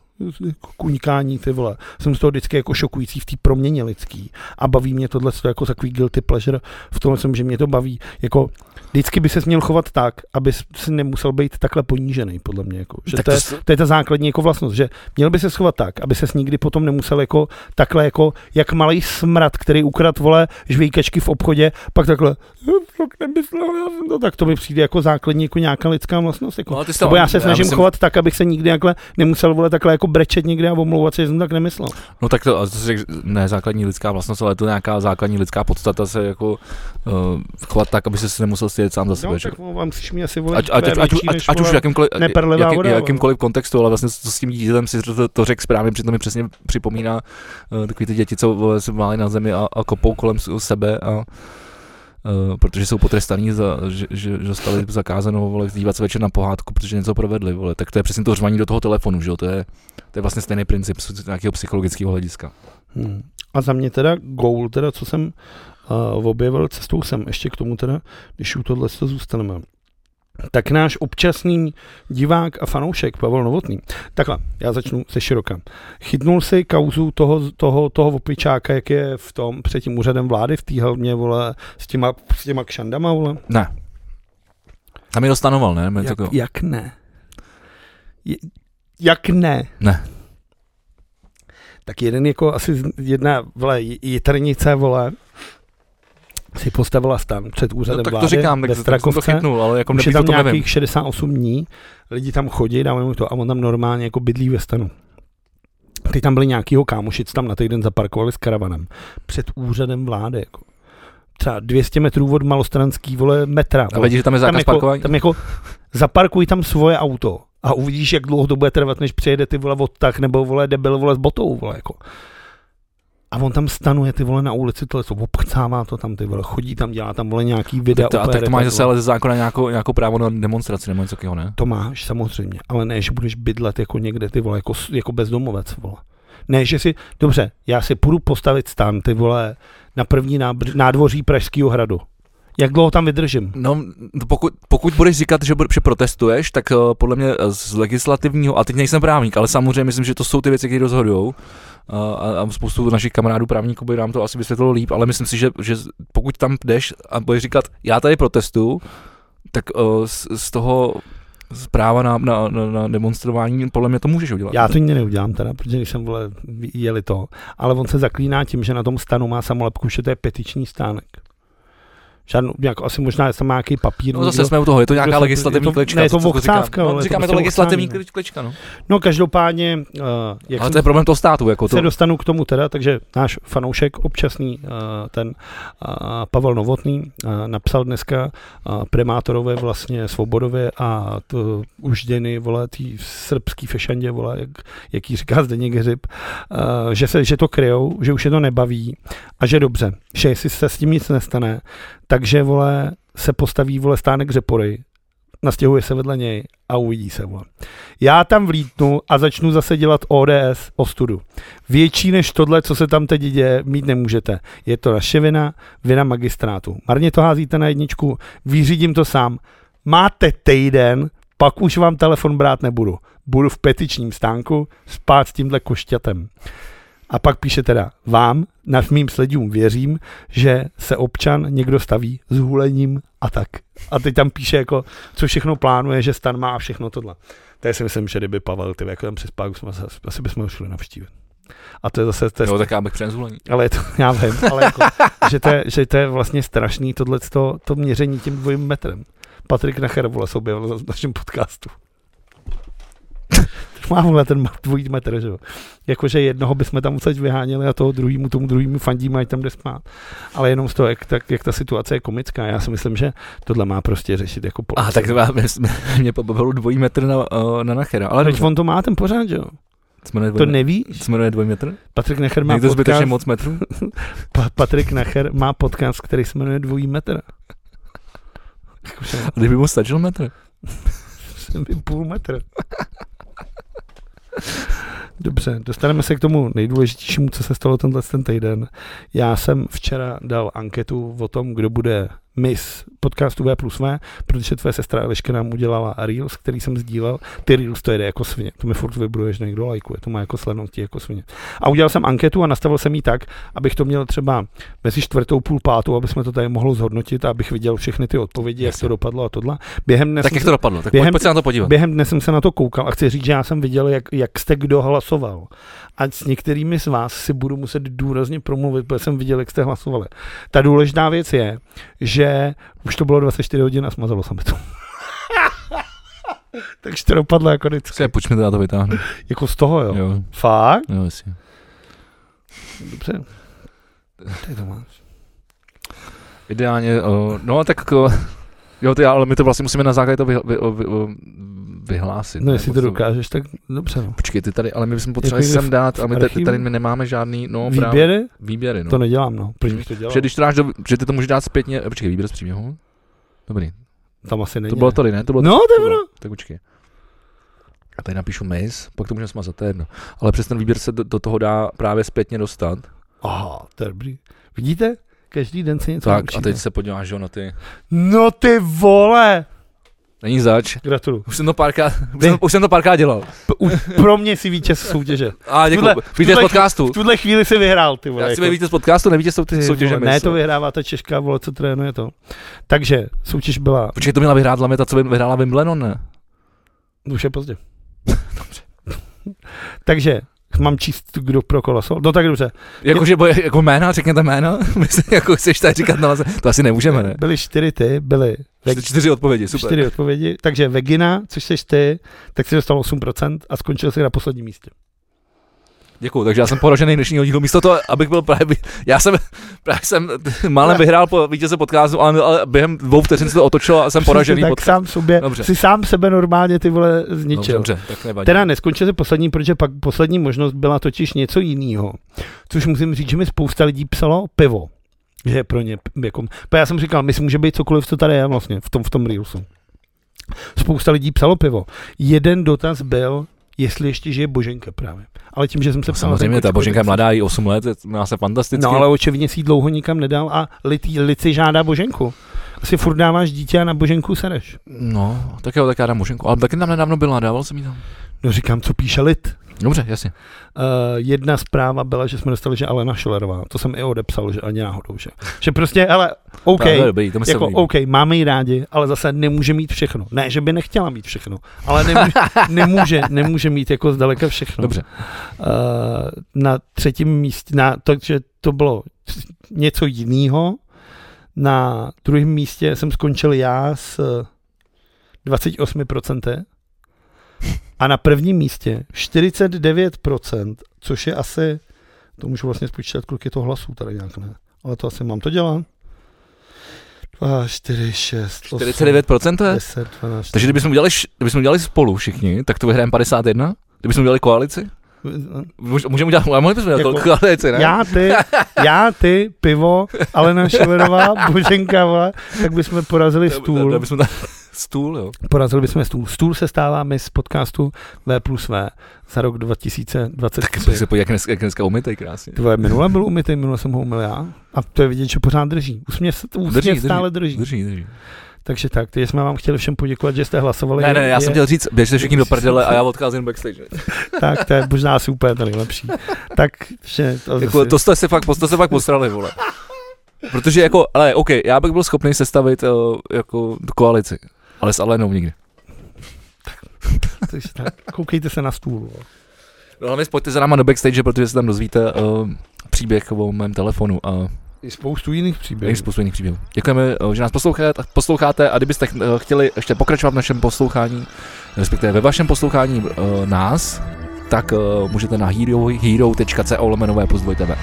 Kuňkání, ty vole. Jsem z toho vždycky jako šokující v té proměně lidský. A baví mě tohle jako takový guilty pleasure v tom, že mě to baví. Jako vždycky by se měl chovat tak, aby si nemusel být takhle ponížený, podle mě. Jako. Že Tak to, je, to je ta základní jako vlastnost, že měl by se schovat tak, aby se nikdy potom nemusel jako takhle jako, jak malý smrad, který ukrad vole žvejkačky v obchodě, pak takhle, "No, tak nemyslel, já jsem to, tak to mi přijde jako základní jako nějaká lidská vlastnost. Jako. No, to- já se snažím myslím- chovat tak, abych se nikdy takhle nemusel vole takhle jako brečet někde a omlouvat se, že jsem tak nemyslel. No tak to, to si řekl, ne základní lidská vlastnost, ale to je nějaká základní lidská podstata se jako uh, chovat tak, aby se nemusel stydět sám za sebe. No, tak vám si mě asi Ať, ať, ať, ať, ať, už v jakýmkoliv, jaký, voda, jakýmkoliv kontextu, ale vlastně co s tím dítětem si to, to řekl správně, přitom mi přesně připomíná uh, takový ty děti, co se máli na zemi a, a kopou kolem sebe a Uh, protože jsou potrestaní za, že, že, dostali zakázanou vole, dívat se večer na pohádku, protože něco provedli, vole. tak to je přesně to řvaní do toho telefonu, že jo? To je, to je vlastně stejný princip z nějakého psychologického hlediska. Hmm. A za mě teda goal, teda co jsem uh, objevil cestou sem, ještě k tomu teda, když u tohle to zůstaneme. Tak náš občasný divák a fanoušek Pavel Novotný. Takhle, já začnu se široka. Chytnul si kauzu toho, toho, toho opičáka, jak je v tom před tím úřadem vlády, v té helmě, vole, s těma, s těma kšandama, vole. Ne. Tam je dostanoval, ne? Jak, Jak, jak ne? Je, jak ne? Ne. Tak jeden jako asi jedna, vole, jitrnice, vole, si postavila stan před úřadem no, tak vlády to říkám, ve tak, tak jsem to Strakovce. chytnul, ale jako Už je to, tam to nevím. nějakých 68 dní, lidi tam chodí, dávají mu to a on tam normálně jako bydlí ve stanu. Teď tam byli nějakýho kámošic, tam na týden zaparkovali s karavanem. Před úřadem vlády, jako. Třeba 200 metrů od malostranský, vole, metra. A vidíš, že tam je zákaz tam jako, parkování? tam jako zaparkuj tam svoje auto a uvidíš, jak dlouho to bude trvat, než přijede ty vole odtah nebo vole debil vole s botou, vole, jako. A on tam stanuje ty vole na ulici, tohle co obchcává to tam ty vole, chodí tam, dělá tam vole nějaký videa. Tak to, a tak to máš zase ale ze zákona nějakou, nějakou právo na demonstraci nebo něco takového, ne? To máš samozřejmě, ale ne, že budeš bydlet jako někde ty vole, jako, jako bezdomovec, vole. Ne, že si, dobře, já si půjdu postavit stan, ty vole, na první nábr- nádvoří Pražského hradu. Jak dlouho tam vydržím? No, pokud, pokud budeš říkat, že, že protestuješ, tak uh, podle mě eh, z legislativního, a teď nejsem právník, ale samozřejmě myslím, že to jsou ty věci, které rozhodují. A, a, spoustu našich kamarádů právníků by nám to asi vysvětlilo líp, ale myslím si, že, že pokud tam jdeš a budeš říkat, já tady protestuju, tak uh, z, z toho z práva na, na, na, na demonstrování, podle mě to můžeš udělat. Já to nikdy neudělám teda, protože když jsem vole, jeli to, ale on se zaklíná tím, že na tom stanu má samolepku, že to je petiční stánek. Žádnou, jako asi možná tam má nějaký papír. No zase jsme u toho, je to nějaká legislativní je to- klička. ne, je to co- co říkám. vochcávka, no, ale je to říkáme to prostě legislativní vochcání, klič- klička, no. No každopádně, uh, jak Ale to je problém toho státu, jako to. se dostanu k tomu teda, takže náš fanoušek občasný, uh, ten uh, Pavel Novotný, uh, napsal dneska uh, primátorové vlastně Svobodově a to už děny, vole, tý srbský fešandě, vole, jak, jak jí říká Zdeněk Hřib, uh, že, se, že to kryjou, že už je to nebaví a že dobře, že jestli se s tím nic nestane, takže, vole, se postaví, vole, stánek Řepory, nastěhuje se vedle něj a uvidí se, vole. Já tam vlítnu a začnu zase dělat ODS ostudu. Větší než tohle, co se tam teď děje, mít nemůžete. Je to naše vina, vina magistrátu. Marně to házíte na jedničku, vyřídím to sám. Máte týden, pak už vám telefon brát nebudu. Budu v petičním stánku spát s tímhle košťatem. A pak píše teda, vám, na mým sledům věřím, že se občan někdo staví s hulením a tak. A teď tam píše jako, co všechno plánuje, že stan má a všechno tohle. To si myslím, že kdyby Pavel, ty jako tam přespál, jsme asi bychom ho šli navštívit. A to je zase, to je, Jo, tak já bych přenezvolení. ale je to, já vím, ale jako, že, to je, že to je vlastně strašný tohle to, to měření tím dvojím metrem. Patrik Nacher, vole, se objevil v našem podcastu. Má vole ten dvojí metr, že jo. Jakože jednoho bychom tam odsaď vyháněli a toho druhýmu, tomu druhýmu fandíme, ať tam jde spát. Ale jenom z toho, jak, tak, jak ta situace je komická. Já si myslím, že tohle má prostě řešit jako A policie. tak to má- mě pobavilo dvojí metr na, na Nachera. Ale Teď on to má ten pořád, že jo. To nevíš? se jmenuje dvoj metr? Patrik Nacher má Někdo podcast, moc metrů? pa, Patrik Nacher má podcast, který se jmenuje Dvojí metr. A kdyby mu stačil metr? byl půl metr. Dobře, dostaneme se k tomu nejdůležitějšímu, co se stalo tenhle ten týden. Já jsem včera dal anketu o tom, kdo bude Miss podcastu V plus V, protože tvoje sestra Eliška nám udělala Reels, který jsem sdílel. Ty Reels to jede jako svině. To mi furt vybruje, že někdo lajkuje. To má jako slednutí jako svině. A udělal jsem anketu a nastavil jsem ji tak, abych to měl třeba mezi čtvrtou půl pátou, aby jsme to tady mohlo zhodnotit a abych viděl všechny ty odpovědi, jak to Jasně. dopadlo a tohle. Během dne Tak jak to dopadlo? Tak během- pojď se na to podívat. Během dne jsem se na to koukal a chci říct, že já jsem viděl, jak, jak jste kdo hlasoval. A s některými z vás si budu muset důrazně promluvit, protože jsem viděl, jak jste hlasovali. Ta důležitá věc je, že už to bylo 24 hodin a smazalo se mi to. Takže to dopadlo jako vždycky. Se, pojď mi to vytáhnout. Jako z toho, jo. jo. Jo, Fakt? jo, jasně. Dobře. Tak to máš. Ideálně, no tak, uh, jo, ty, ale my to vlastně musíme na základě to vy, vy, vy, vy, vyhlásit. No jestli to dokážeš, tak dobře. No. Počkej, ty tady, ale my bychom potřebovali Jako někde sem dát, a my tady, tady my nemáme žádný, no právě, Výběry? výběry, no. To nedělám, no. Proč bych to dělal? Protože když to dáš do, že ty to můžeš dát zpětně, počkej, výběr z příběhu? Dobrý, Tam asi není. to bylo tady, ne? To bylo No, to je bylo. Tak počkej. A tady napíšu miss, pak to můžeme smazat, to je jedno. Ale přes ten výběr se do, do toho dá právě zpětně dostat. Aha, to je dobrý. Vidíte? Každý den se něco Tak naučíte. a teď se podíváš, jo, na ty. No ty vole! Není zač. Gratuluju. Už jsem to párkrát, už, jsem, už jsem to párkrát dělal. Pro mě si vítěz soutěže. A děkuji. Víte z podcastu. V tuhle chvíli si vyhrál, ty vole. Já chci jako. být z podcastu, nevíte s Ty tou soutěže vole, Ne, to vyhrává ta Češka, vole, co trénuje to. Takže soutěž byla, Počkej, to měla vyhrát Lameta, co vy- vyhrála Wimbledon, ne? už je pozdě. Takže mám číst, kdo pro kolaso. No tak dobře. Jakože boje, jako jména, řekněte jména. My se, jako chceš tady říkat vás, to asi nemůžeme, ne? Byly čtyři ty, byly Čtyři, čtyři odpovědi, super. čtyři odpovědi. Takže Vegina, což jsi ty, tak si dostal 8% a skončil si na posledním místě. Děkuju, takže já jsem poražený dnešního dílu. Místo toho, abych byl právě, já jsem, právě jsem málem vyhrál po vítěze podcastu, ale, ale během dvou vteřin se to otočilo a jsem poražený. tak pod... sám sobě, Dobře. si sám sebe normálně ty vole Dobře, zničil. dobře, tak nevadí. Teda neskončil se poslední, protože pak poslední možnost byla totiž něco jiného. Což musím říct, že mi spousta lidí psalo pivo. Že je pro ně, jako, já jsem říkal, my si může být cokoliv, co tady je vlastně v tom, v tom Reelsu. Spousta lidí psalo pivo. Jeden dotaz byl, jestli ještě žije Boženka právě. Ale tím, že jsem se No, samozřejmě, ta Boženka je mladá, jí 8 let, má se fantasticky. No ale očividně si ji dlouho nikam nedal a litý, lici žádá Boženku. Asi furt dáváš dítě a na Boženku sereš. no tak jo, tak já dám Boženku. Ale taky tam nedávno byla, dával jsem jí tam. No říkám, co píše lid. Dobře, jasně. Uh, jedna zpráva byla, že jsme dostali, že Alena Šilerová, to jsem i odepsal, že ani náhodou, že, že prostě, ale OK, to dobrý, to jako. OK, máme ji rádi, ale zase nemůže mít všechno. Ne, že by nechtěla mít všechno, ale nemůže, nemůže, nemůže mít jako zdaleka všechno. Dobře. Uh, na třetím místě, na to, že to bylo něco jiného, na druhém místě jsem skončil já s 28%, a na prvním místě 49%, což je asi, to můžu vlastně spočítat, kolik je to hlasů tady nějak, ne? Ale to asi mám to dělat. 2, 4, 6, 8, 49% to je? 10, 12, Takže kdybychom udělali, kdybychom udělali spolu všichni, tak to vyhrajeme 51? Kdybychom udělali koalici? Můž- Můžeme udělat, a mohli bychom udělat Jako- koalici, ne? Já, ty, já, ty, pivo, Alena Šilerová, Boženka, tak bychom porazili stůl. Dali bychom tam stůl, jo. Porazili bychom stůl. Stůl se stává my z podcastu V plus V za rok Tak 2023. se podívej, jak dneska, jak dneska umytej krásně. Tvoje minule byl umytý, minule jsem ho umyl já. A to je vidět, že pořád drží. Úsměv, úsměv Drží, stále drží. Drží, drží. Takže tak, teď jsme vám chtěli všem poděkovat, že jste hlasovali. Ne, ne, já je, jsem chtěl říct, běžte všichni do prdele a já odcházím backstage. Tak, to je možná asi úplně to nejlepší. Tak, že to, Jako, to jste se fakt, to jste fakt posrali, vole. Protože jako, ale OK, já bych byl schopný sestavit uh, jako koalici, ale s Alenou nikdy. takže tak, koukejte se na stůl. No hlavně pojďte za náma do backstage, protože se tam dozvíte uh, příběh o mém telefonu a I spoustu jiných příběhů. spoustu jiných příběhů. Děkujeme, uh, že nás posloucháte, posloucháte a kdybyste uh, chtěli ještě pokračovat v našem poslouchání, respektive ve vašem poslouchání uh, nás, tak uh, můžete na hero, hero.co lomenové pozdvojte.